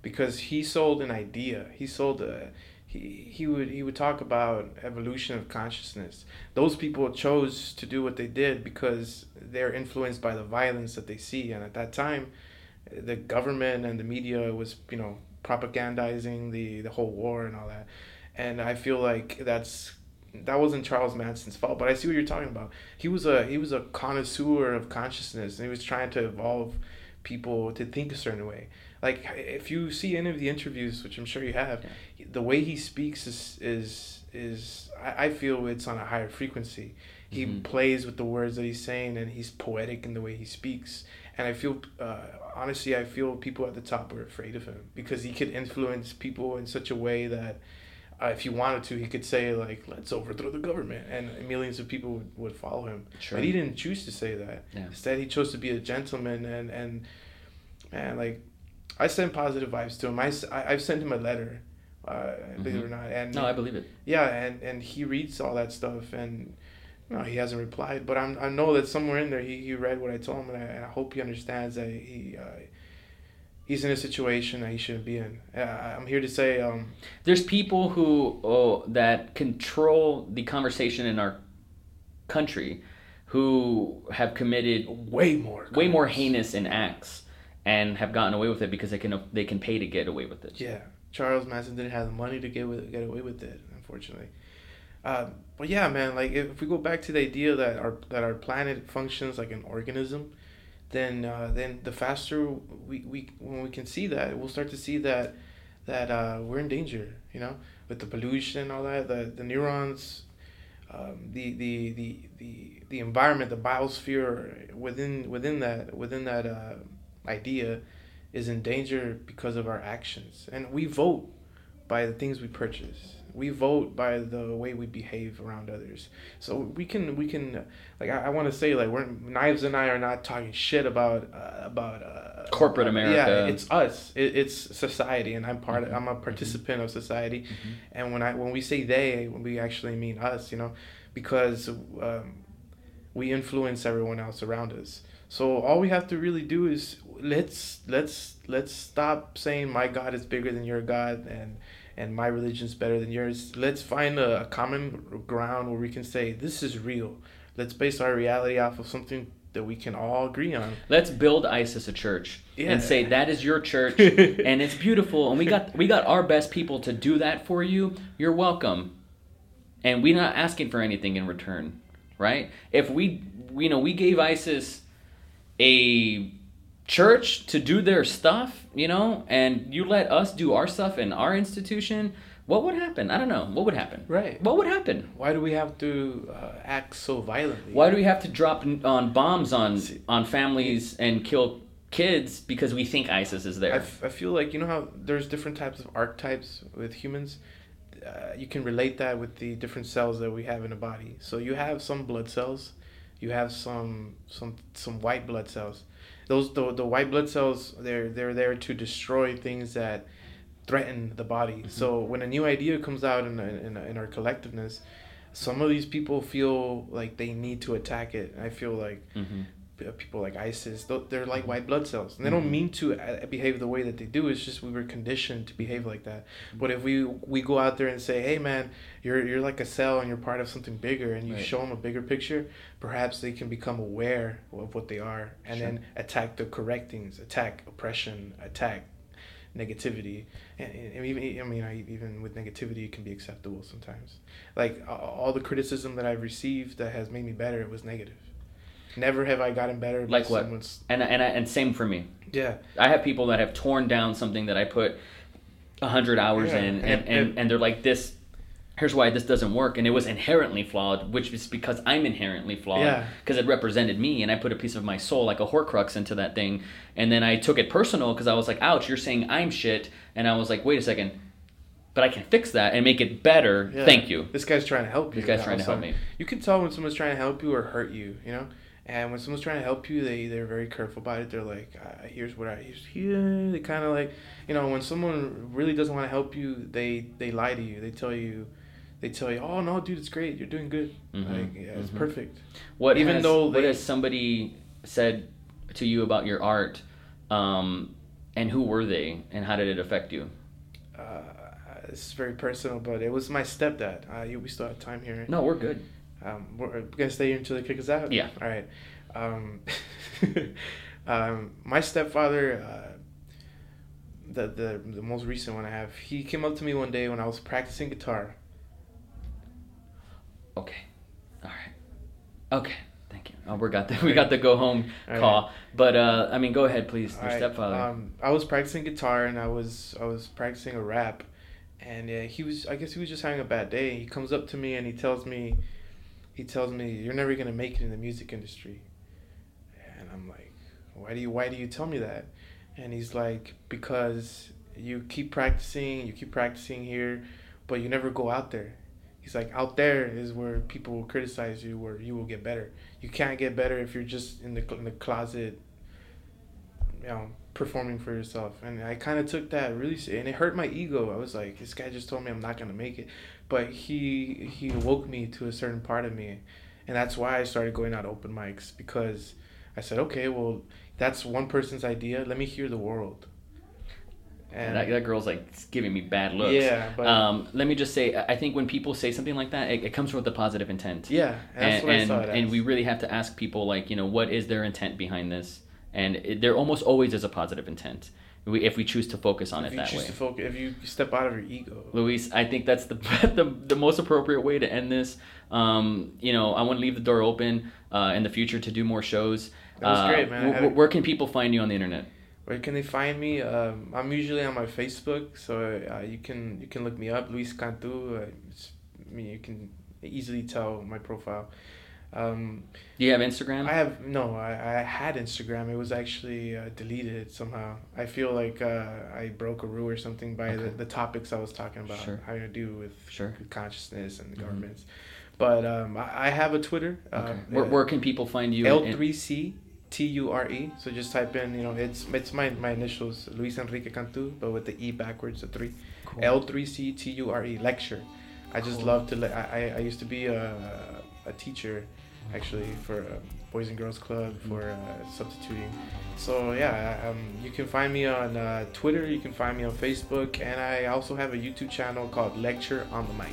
because he sold an idea. He sold a he he would he would talk about evolution of consciousness. Those people chose to do what they did because they're influenced by the violence that they see, and at that time, the government and the media was you know propagandizing the the whole war and all that, and I feel like that's that wasn't Charles Manson's fault, but I see what you're talking about. He was a he was a connoisseur of consciousness, and he was trying to evolve people to think a certain way. Like if you see any of the interviews, which I'm sure you have, yeah. the way he speaks is is is I, I feel it's on a higher frequency. He mm-hmm. plays with the words that he's saying, and he's poetic in the way he speaks. And I feel, uh, honestly, I feel people at the top are afraid of him because he could influence people in such a way that uh, if he wanted to, he could say like, "Let's overthrow the government," and millions of people would, would follow him. Sure. But he didn't choose to say that. Yeah. Instead, he chose to be a gentleman and and and like, I send positive vibes to him. I I've sent him a letter, uh, believe mm-hmm. it or not. And no, I believe it. Yeah, and and he reads all that stuff and. No, he hasn't replied, but I'm, I know that somewhere in there he, he read what I told him, and I, and I hope he understands that he uh, he's in a situation that he shouldn't be in. I'm here to say um, there's people who oh, that control the conversation in our country who have committed way more crimes. way more heinous in acts and have gotten away with it because they can they can pay to get away with it. Yeah, Charles Manson didn't have the money to get with get away with it, unfortunately. Uh, but yeah, man, like if we go back to the idea that our that our planet functions like an organism, then uh, then the faster we, we when we can see that we'll start to see that that uh, we're in danger you know with the pollution and all that the the neurons um, the, the the the the environment the biosphere within within that within that uh, idea is in danger because of our actions. And we vote by the things we purchase we vote by the way we behave around others. So we can we can like I, I want to say like we're knives and I are not talking shit about uh, about uh, corporate America. Yeah, it's us. It, it's society, and I'm part. Mm-hmm. Of, I'm a participant mm-hmm. of society, mm-hmm. and when I when we say they, we actually mean us. You know, because um, we influence everyone else around us. So all we have to really do is let's let's let's stop saying my God is bigger than your God and and my religion's better than yours. Let's find a, a common ground where we can say this is real. Let's base our reality off of something that we can all agree on. Let's build ISIS a church yeah. and say that is your church and it's beautiful and we got we got our best people to do that for you. You're welcome. And we're not asking for anything in return, right? If we you know, we gave ISIS a church to do their stuff, you know, and you let us do our stuff in our institution, what would happen? I don't know. What would happen? Right. What would happen? Why do we have to uh, act so violently? Why do we have to drop on bombs on on families and kill kids because we think ISIS is there? I, f- I feel like you know how there's different types of archetypes with humans. Uh, you can relate that with the different cells that we have in a body. So you have some blood cells, you have some some some white blood cells those the, the white blood cells they're they're there to destroy things that threaten the body. Mm-hmm. So when a new idea comes out in, in in our collectiveness, some of these people feel like they need to attack it. I feel like mm-hmm. Uh, people like ISIS, they're like white blood cells. And they don't mm-hmm. mean to uh, behave the way that they do. It's just we were conditioned to behave like that. Mm-hmm. But if we we go out there and say, "Hey, man, you're you're like a cell and you're part of something bigger," and you right. show them a bigger picture, perhaps they can become aware of what they are, and sure. then attack the correct things, attack oppression, attack negativity and, and, even i mean I, even with negativity it can be acceptable sometimes like all the criticism that i've received that has made me better it was negative Never have I gotten better. Like what? And and and same for me. Yeah. I have people that have torn down something that I put hundred hours yeah. in, and, and, and, and they're like, this. Here's why this doesn't work, and it was inherently flawed, which is because I'm inherently flawed. Because it represented me, and I put a piece of my soul, like a Horcrux, into that thing, and then I took it personal because I was like, "Ouch, you're saying I'm shit," and I was like, "Wait a second, but I can fix that and make it better. Yeah. Thank you. This guy's trying to help you. This guy's trying to help me. You can tell when someone's trying to help you or hurt you. You know, and when someone's trying to help you, they they're very careful about it. They're like, uh, "Here's what I here's here." They kind of like, you know, when someone really doesn't want to help you, they they lie to you. They tell you, they tell you, "Oh no, dude, it's great. You're doing good. Mm-hmm. Like, yeah, it's mm-hmm. perfect." What even has, though they, what has somebody said to you about your art, um, and who were they, and how did it affect you? Uh, this is very personal, but it was my stepdad. Uh, we still have time here. No, we're good. Um, we're gonna stay here until they kick us out. Yeah. All right. Um, um, my stepfather, uh, the the the most recent one I have, he came up to me one day when I was practicing guitar. Okay. All right. Okay. Thank you. Oh, we got the we got the go home All right. call. But uh, I mean, go ahead, please. Your right, stepfather. Um, I was practicing guitar and I was I was practicing a rap, and uh, he was I guess he was just having a bad day. He comes up to me and he tells me, he tells me you're never gonna make it in the music industry, and I'm like, why do you why do you tell me that? And he's like because you keep practicing, you keep practicing here, but you never go out there. He's like out there is where people will criticize you, where you will get better. You can't get better if you're just in the in the closet you know, performing for yourself. And I kind of took that really, and it hurt my ego. I was like, this guy just told me I'm not gonna make it, but he he woke me to a certain part of me, and that's why I started going out open mics because I said, okay, well, that's one person's idea. Let me hear the world. And that, that girl's like giving me bad looks. Yeah, but- um, let me just say, I think when people say something like that, it, it comes with a positive intent. yeah, and that's and what I and, saw it and we really have to ask people like you know what is their intent behind this and it, there almost always is a positive intent we, if we choose to focus on if it that way focus, if you step out of your ego. Luis, I think that's the, the the most appropriate way to end this. Um, you know, I want to leave the door open uh, in the future to do more shows. That was Uh, great, man. Had a- where can people find you on the internet? Where can they find me? Um, I'm usually on my Facebook, so uh, you can you can look me up, Luis Cantu. Uh, I mean, you can easily tell my profile. Um, Do you have Instagram? I have no. I, I had Instagram. It was actually uh, deleted somehow. I feel like uh, I broke a rule or something by the, Okay. the topics I was talking about Sure. having to do with, Sure. consciousness and the Mhm. governments. But um, I, I have a Twitter. okay. Uh, where, where can people find you? L three C T U R E. So just type in, you know, it's it's my my initials, Luis Enrique Cantu, but with the E backwards, the three. L three C T U R E lecture. I just Cool. love to. Le- I I- I used to be a a teacher, actually for a Boys and Girls Club for uh, substituting. So yeah, um, you can find me on uh, Twitter. You can find me on Facebook, and I also have a YouTube channel called Lecture on the Mic,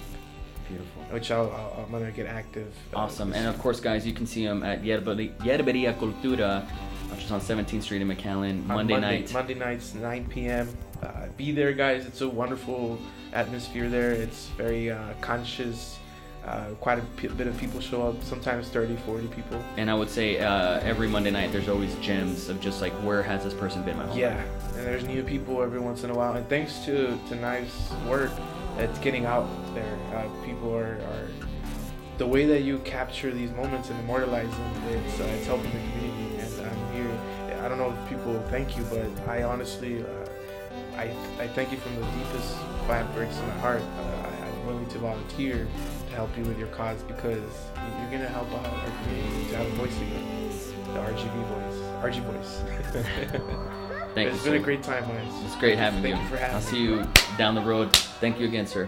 Beautiful. which I'll, I'll I'm gonna get active. uh, Awesome. And of course, guys, you can see him at Yerberia, Cultura, which is on 17th Street in McAllen, on Monday, night. Monday nights, 9 p.m. Uh, be there, guys. It's a wonderful atmosphere there. It's very uh, conscious. Uh, quite a p- bit of people show up, sometimes 30, 40 people. And I would say uh, every Monday night, there's always gems of just like, where has this person been my whole Yeah, life? and there's new people every once in a while. And thanks to, to Knife's work, it's getting out there. Uh, people are, are. The way that you capture these moments and immortalize them, it's, uh, it's helping the community. And I'm here. I don't know if people thank you, but I honestly. Uh, I, I thank you from the deepest fabrics of my heart. Uh, I, I'm willing to volunteer help you with your cause because you're gonna help out our community to have a voice again, the RGV voice, RG voice. Thank it's you, It's been a great time, guys. It's great having Thank you. you for having I'll me. see you down the road. Thank you again, sir.